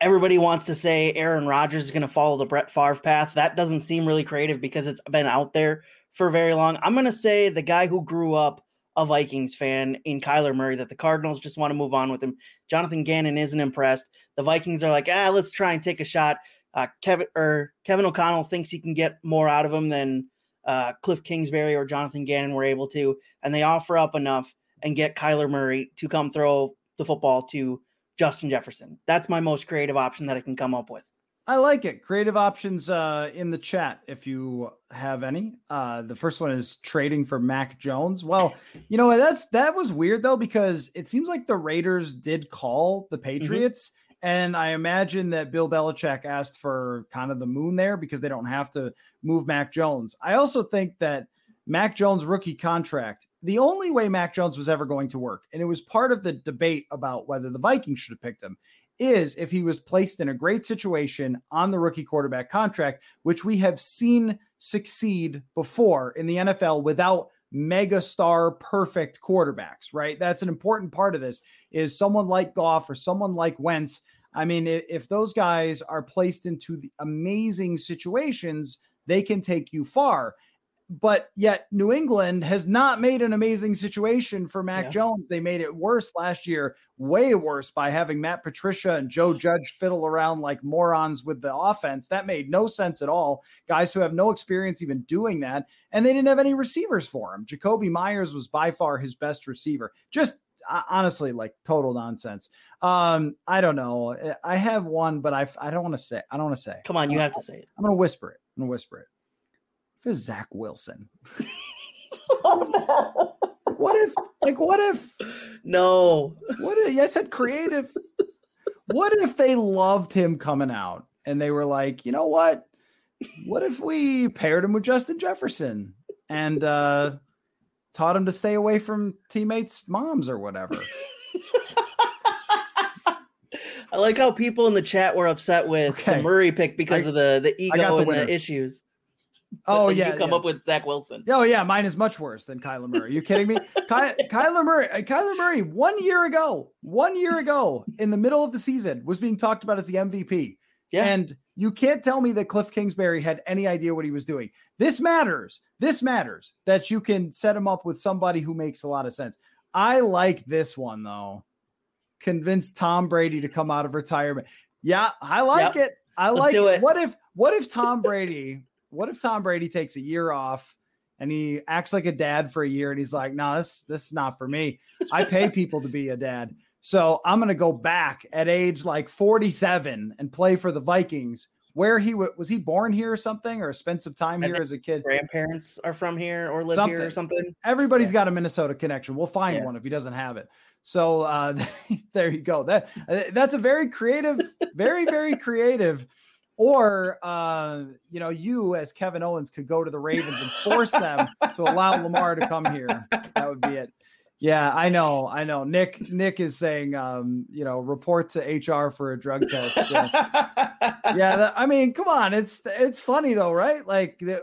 everybody wants to say Aaron Rodgers is going to follow the Brett Favre path. That doesn't seem really creative because it's been out there for very long. I'm going to say the guy who grew up a Vikings fan in Kyler Murray that the Cardinals just want to move on with him. Jonathan Gannon isn't impressed. The Vikings are like, ah, let's try and take a shot. Uh, Kevin or Kevin O'Connell thinks he can get more out of him than uh, Cliff Kingsbury or Jonathan Gannon were able to, and they offer up enough and get Kyler Murray to come throw the football to Justin Jefferson. That's my most creative option that I can come up with. I like it. Creative options uh, in the chat if you have any. Uh, the first one is trading for Mac Jones. Well, you know that's that was weird though because it seems like the Raiders did call the mm-hmm. Patriots. Mm-hmm. And I imagine that Bill Belichick asked for kind of the moon there because they don't have to move Mac Jones. I also think that Mac Jones rookie contract, the only way Mac Jones was ever going to work, and it was part of the debate about whether the Vikings should have picked him, is if he was placed in a great situation on the rookie quarterback contract, which we have seen succeed before in the NFL without mega star perfect quarterbacks, right? That's an important part of this is someone like Goff or someone like Wentz. I mean, if those guys are placed into amazing situations, they can take you far but yet New England has not made an amazing situation for Mac yeah. Jones. They made it worse last year, way worse by having Matt Patricia and Joe Judge fiddle around like morons with the offense. That made no sense at all. Guys who have no experience even doing that, and they didn't have any receivers for him. Jakobi Meyers was by far his best receiver. Just honestly, like total nonsense. Um, I don't know. I have one, but I I don't want to say. I don't want to say. Come on, you have to say it. I'm gonna whisper it. I'm gonna whisper it for Zach Wilson. what if, like, what if? No. What if? I said creative. what if they loved him coming out and they were like, you know what? What if we paired him with Justin Jefferson and uh, taught him to stay away from teammates' moms or whatever? I like how people in the chat were upset with okay. the Murray pick because I, of the the ego the and winner. the issues. Oh yeah, you come yeah. up with Zach Wilson. Oh yeah, mine is much worse than Kyler Murray. Are you kidding me? Ky- Kyler Murray, uh, Kyler Murray, one year ago, one year ago, in the middle of the season, was being talked about as the MVP. Yeah. And you can't tell me that Cliff Kingsbury had any idea what he was doing. This matters. This matters that you can set him up with somebody who makes a lot of sense. I like this one though. Convince Tom Brady to come out of retirement. Yeah, I like yep. it. I Let's like it. it. What if what if Tom Brady what if Tom Brady takes a year off and he acts like a dad for a year and he's like, no, this this is not for me. I pay people to be a dad. So I'm going to go back at age like 47 and play for the Vikings. Where he w- was he born here or something, or spent some time here as a kid? Grandparents are from here or live something. here or something. Everybody's yeah. got a Minnesota connection. We'll find yeah. one if he doesn't have it. So uh, there you go. That uh, that's a very creative, very very creative or uh, you know, you as Kevin Owens could go to the Ravens and force them to allow Lamar to come here. That would be it. Yeah, I know, I know. Nick Nick is saying, um, you know, report to HR for a drug test. Yeah, yeah that, I mean, come on, it's it's funny though, right? Like, the,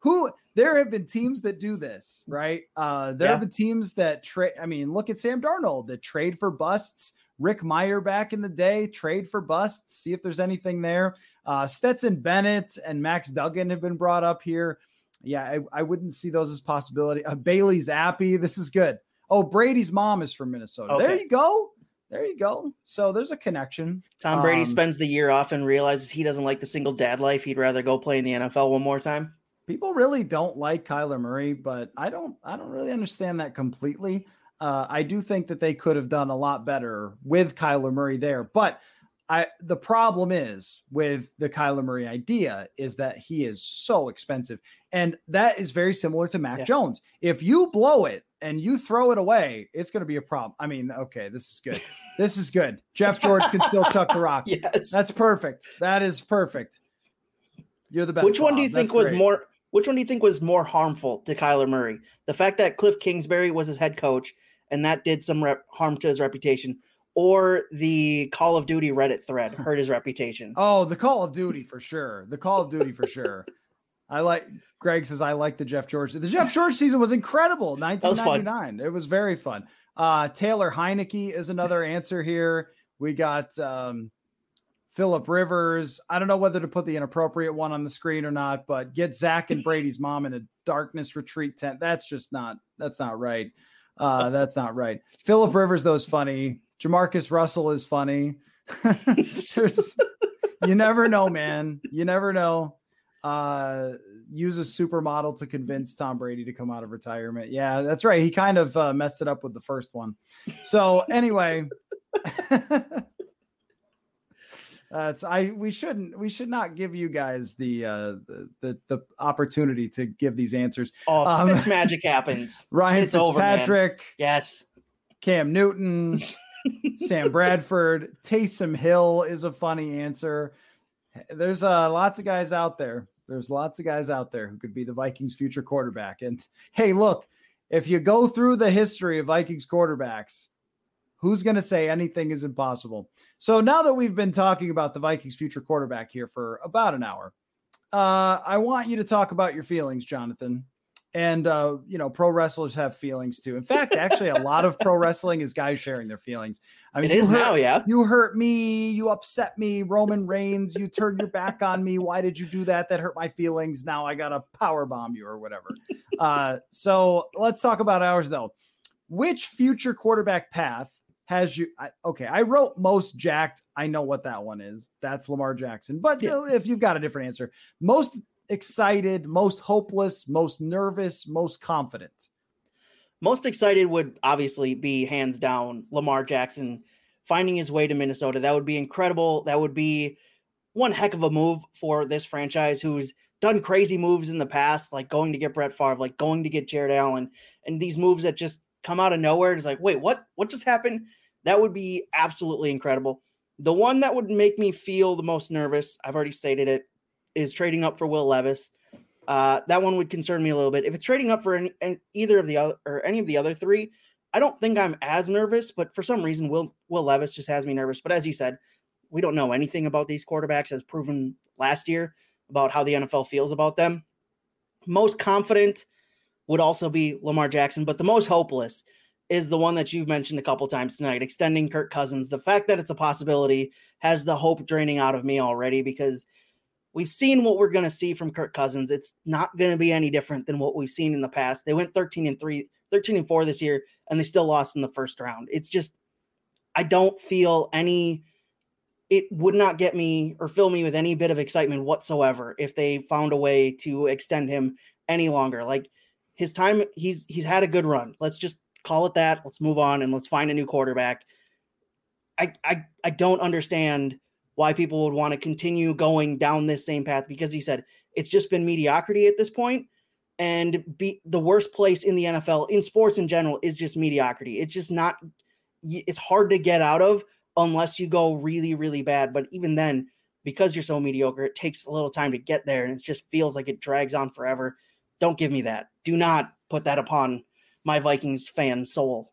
who there have been teams that do this, right? Uh, there yeah. have been teams that trade. I mean, look at Sam Darnold that trade for busts Rick Mirer back in the day, trade for busts, see if there's anything there. Uh, Stetson Bennett and Max Duggan have been brought up here. Yeah, I, I wouldn't see those as possibility. Uh, Bailey Zappe, this is good. Oh, Brady's mom is from Minnesota. Okay. There you go. There you go. So there's a connection. Tom Brady um, spends the year off and realizes he doesn't like the single dad life. He'd rather go play in the NFL one more time. People really don't like Kyler Murray, but I don't I don't really understand that completely. Uh, I do think that they could have done a lot better with Kyler Murray there. But I the problem is with the Kyler Murray idea is that he is so expensive. And that is very similar to Mac yeah. Jones. If you blow it and you throw it away, it's going to be a problem. I mean, okay, this is good. this is good. Jeff George can still chuck the rock. Yes. That's perfect. That is perfect. You're the best. Which one do you think was more which one do you think was more harmful to Kyler Murray? The fact that Cliff Kingsbury was his head coach and that did some rep- harm to his reputation or the Call of Duty Reddit thread hurt his reputation? Oh, the Call of Duty for sure. The Call of Duty for sure. I like Greg says I like the Jeff George. The Jeff George season was incredible. 1999. Was it was very fun. Uh, Taylor Heinicke is another answer here. We got um, Philip Rivers. I don't know whether to put the inappropriate one on the screen or not, but get Zach and Brady's mom in a darkness retreat tent. That's just not. That's not right. Uh, that's not right. Philip Rivers, though, is funny. Jamarcus Russell is funny. you never know, man. You never know. Uh, use a supermodel to convince Tom Brady to come out of retirement. Yeah, that's right. He kind of uh, messed it up with the first one. So anyway, that's I. We shouldn't. We should not give you guys the uh, the, the, the opportunity to give these answers. Oh, um, magic happens. Ryan it's Fitzpatrick. Over, yes. Cam Newton. Sam Bradford, Taysom Hill is a funny answer. There's uh, lots of guys out there. There's lots of guys out there who could be the Vikings' future quarterback. And hey, look, if you go through the history of Vikings quarterbacks, who's going to say anything is impossible? So now that we've been talking about the Vikings' future quarterback here for about an hour, uh, I want you to talk about your feelings, Jonathan, and uh, you know pro wrestlers have feelings too. In fact actually a lot of pro wrestling is guys sharing their feelings. I mean it is hurt, now yeah. you hurt me you upset me roman reigns you turned your back on me why did you do that? That hurt my feelings now i gotta power bomb you or whatever. Uh, so let's talk about ours though. Which future quarterback path has you I, okay i wrote most jacked i know what that one is that's lamar jackson but yeah. Uh, if you've got a different answer most excited, most hopeless, most nervous, most confident? Most excited would obviously be hands down Lamar Jackson finding his way to Minnesota. That would be incredible. That would be one heck of a move for this franchise who's done crazy moves in the past, like going to get Brett Favre, like going to get Jared Allen, and these moves that just come out of nowhere. It's like, wait, what? What just happened? That would be absolutely incredible. The one that would make me feel the most nervous, I've already stated it, is trading up for Will Levis. Uh, that one would concern me a little bit. If it's trading up for any, either of the other or any of the other three, I don't think I'm as nervous. But for some reason, Will Will Levis just has me nervous. But as you said, we don't know anything about these quarterbacks, as proven last year about how the NFL feels about them. Most confident would also be Lamar Jackson, but the most hopeless is the one that you've mentioned a couple times tonight, extending Kirk Cousins. The fact that it's a possibility has the hope draining out of me already because We've seen what we're going to see from Kirk Cousins. It's not going to be any different than what we've seen in the past. They went 13 and 3, 13 and 4 this year and they still lost in the first round. It's just I don't feel any it would not get me or fill me with any bit of excitement whatsoever if they found a way to extend him any longer. Like his time he's he's had a good run. Let's just call it that. Let's move on and let's find a new quarterback. I I I don't understand why people would want to continue going down this same path because he said it's just been mediocrity at this point and be the worst place in the NFL in sports in general is just mediocrity. It's just not it's hard to get out of unless you go really really bad, but even then because you're so mediocre, it takes a little time to get there and it just feels like it drags on forever. Don't give me that. Do not put that upon my Vikings fan soul.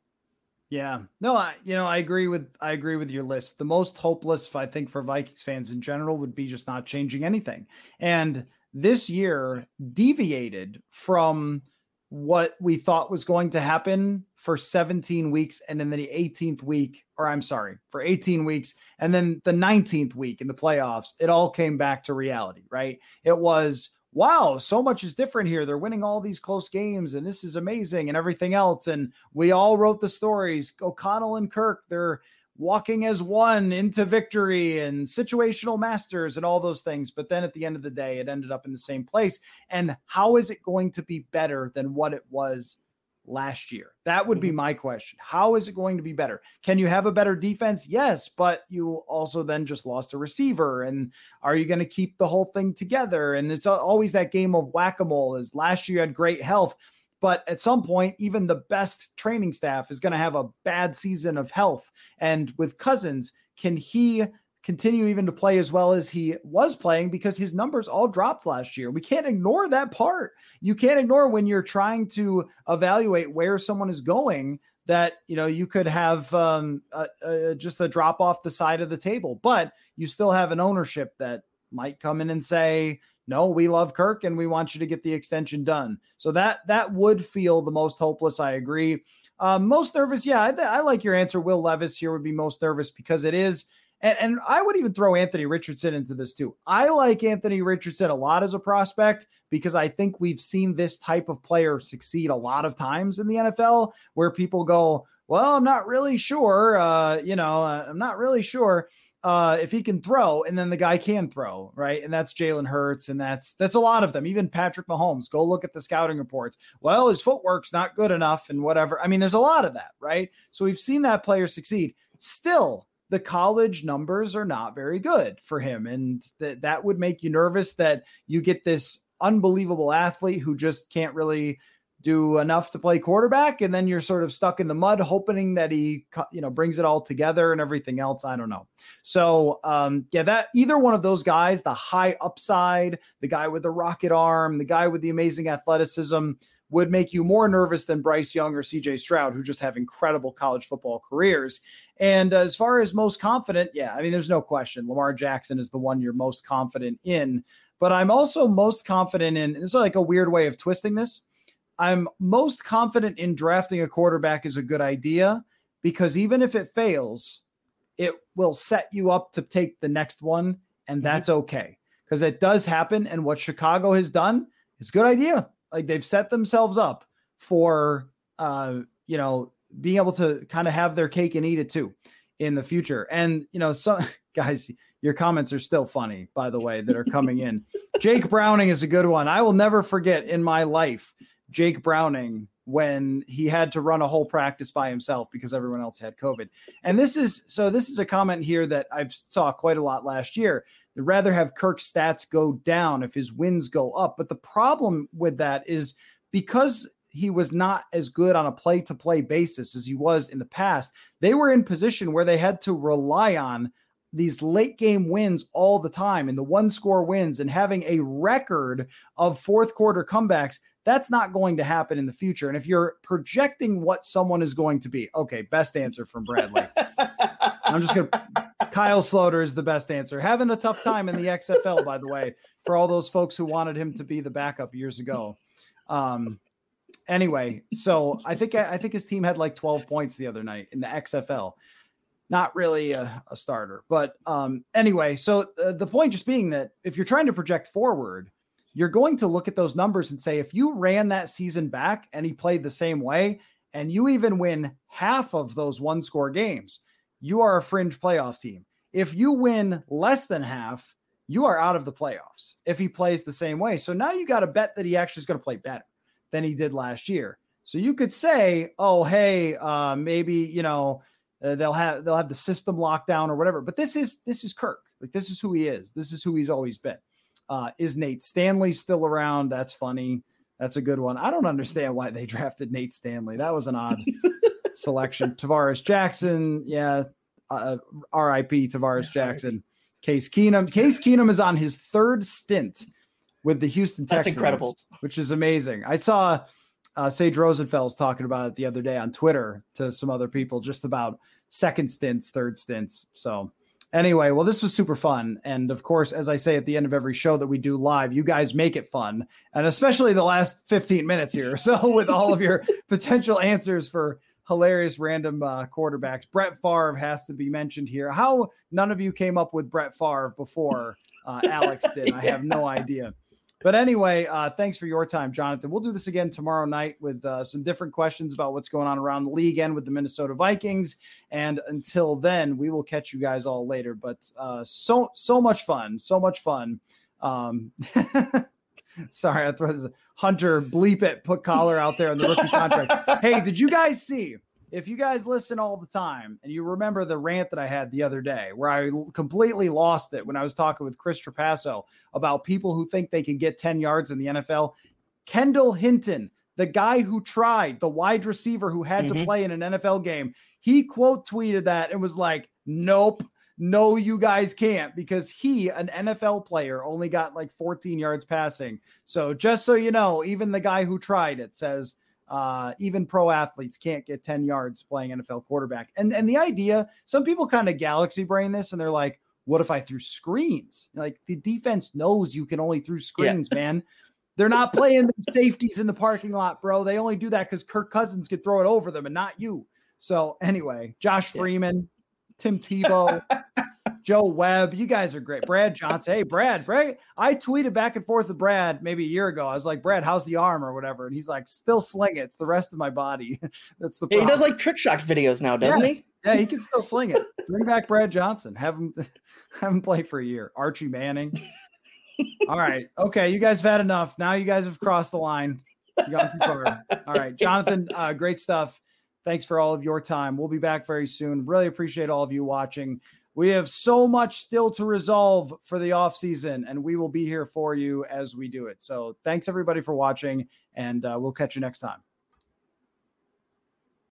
Yeah. No, I you know, I agree with I agree with your list. The most hopeless I think for Vikings fans in general would be just not changing anything. And this year deviated from what we thought was going to happen for 17 weeks and then the 18th week or I'm sorry, for 18 weeks and then the 19th week in the playoffs, it all came back to reality, right? It was wow, so much is different here. They're winning all these close games and this is amazing and everything else. And we all wrote the stories. O'Connell and Kirk, they're walking as one into victory and situational masters and all those things. But then at the end of the day, it ended up in the same place. And how is it going to be better than what it was last year? That would be mm-hmm. my question. How is it going to be better? Can you have a better defense? Yes, but you also then just lost a receiver. And are you going to keep the whole thing together? And it's always that game of whack a mole. Is last year you had great health, but at some point, even the best training staff is going to have a bad season of health. And with Cousins, can he continue even to play as well as he was playing because his numbers all dropped last year. We can't ignore that part. You can't ignore when you're trying to evaluate where someone is going that you know you could have um, just a drop off the side of the table, but you still have an ownership that might come in and say, "No, we love Kirk and we want you to get the extension done." So that that would feel the most hopeless. I agree. Um, most nervous, yeah, I, I like your answer. Will Levis here would be most nervous because it is and, and I would even throw Anthony Richardson into this too. I like Anthony Richardson a lot as a prospect because I think we've seen this type of player succeed a lot of times in the NFL where people go, well, I'm not really sure. Uh, you know, uh, I'm not really sure uh, if he can throw, and then the guy can throw, right? And that's Jalen Hurts, and that's that's a lot of them. Even Patrick Mahomes. Go look at the scouting reports. Well, his footwork's not good enough, and whatever. I mean, there's a lot of that, right? So we've seen that player succeed. Still, the college numbers are not very good for him. And that that would make you nervous that you get this unbelievable athlete who just can't really do enough to play quarterback. And then you're sort of stuck in the mud hoping that he you know brings it all together and everything else. I don't know. So um yeah that either one of those guys the high upside the guy with the rocket arm the guy with the amazing athleticism would make you more nervous than Bryce Young or CJ Stroud, who just have incredible college football careers. And as far as most confident, yeah, I mean, there's no question. Lamar Jackson is the one you're most confident in. But I'm also most confident in this is like a weird way of twisting this. I'm most confident in drafting a quarterback is a good idea because even if it fails, it will set you up to take the next one. And mm-hmm. that's okay because it does happen. And what Chicago has done is a good idea. Like they've set themselves up for, uh, you know, being able to kind of have their cake and eat it too in the future. And you know, some guys, your comments are still funny, by the way, that are coming in. Jake Browning is a good one. I will never forget in my life Jake Browning when he had to run a whole practice by himself because everyone else had COVID. And this is so this is a comment here that I've saw quite a lot last year. They'd rather have Kirk's stats go down if his wins go up. But the problem with that is because he was not as good on a play to play basis as he was in the past. They were in position where they had to rely on these late game wins all the time and the one score wins and having a record of fourth quarter comebacks. That's not going to happen in the future. And if you're projecting what someone is going to be, okay, best answer from Bradley. I'm just going to, Kyle Sloter is the best answer. Having a tough time in the XFL, by the way, for all those folks who wanted him to be the backup years ago. Um, Anyway, so I think I think his team had like 12 points the other night in the XFL. Not really a, a starter, but um, anyway. So uh, the point just being that if you're trying to project forward, you're going to look at those numbers and say if you ran that season back and he played the same way, and you even win half of those one score games, you are a fringe playoff team. If you win less than half, you are out of the playoffs if he plays the same way. So now you got to bet that he actually is going to play better than he did last year. So you could say, oh, hey, uh, maybe you know uh, they'll have they'll have the system locked down or whatever. But this is this is Kirk. Like this is who he is. This is who he's always been. Uh, is Nate Stanley still around? That's funny. That's a good one. I don't understand why they drafted Nate Stanley. That was an odd selection. Tarvaris Jackson, yeah. Uh, R.I.P. Tarvaris Jackson, Case Keenum. Case Keenum is on his third stint with the Houston Texans. That's incredible. Which is amazing. I saw uh, Sage Rosenfels talking about it the other day on Twitter to some other people, just about second stints, third stints. So, anyway, well, this was super fun. And of course, as I say at the end of every show that we do live, you guys make it fun. And especially the last 15 minutes here. So, with all of your potential answers for hilarious random uh, quarterbacks, Brett Favre has to be mentioned here. How none of you came up with Brett Favre before uh, Alex did, I have no idea. But anyway, uh, thanks for your time, Jonathan. We'll do this again tomorrow night with uh, some different questions about what's going on around the league and with the Minnesota Vikings. And until then, we will catch you guys all later. But uh, so so much fun, so much fun. Um, Sorry, I throw this Hunter bleep it, put collar out there in the rookie contract. hey, did you guys see? If you guys listen all the time and you remember the rant that I had the other day where I completely lost it when I was talking with Chris Trapasso about people who think they can get 10 yards in the NFL, Kendall Hinton, the guy who tried, the wide receiver who had mm-hmm. to play in an NFL game, he quote tweeted that and was like, nope, no, you guys can't because he, an NFL player, only got like 14 yards passing. So just so you know, even the guy who tried it says uh, even pro athletes can't get 10 yards playing NFL quarterback. And and the idea, some people kind of galaxy brain this and they're like, what if I threw screens? Like the defense knows you can only throw screens, yeah. man. They're not playing the safeties in the parking lot, bro. They only do that because Kirk Cousins could throw it over them and not you. So anyway, Josh Freeman, Tim Tebow, Joe Webb, you guys are great. Brad Johnson. Hey, Brad, Brad. I tweeted back and forth with Brad maybe a year ago. I was like, Brad, how's the arm or whatever? And he's like, still sling it. It's the rest of my body. That's the yeah, he does like trick shot videos now, doesn't yeah. he? Yeah, he can still sling it. Bring back Brad Johnson. Have him have him play for a year. Archie Manning. All right. Okay. You guys have had enough. Now you guys have crossed the line. You gone too far. All right. Jonathan, uh, great stuff. Thanks for all of your time. We'll be back very soon. Really appreciate all of you watching. We have so much still to resolve for the off season, and we will be here for you as we do it. So thanks everybody for watching, and uh, we'll catch you next time.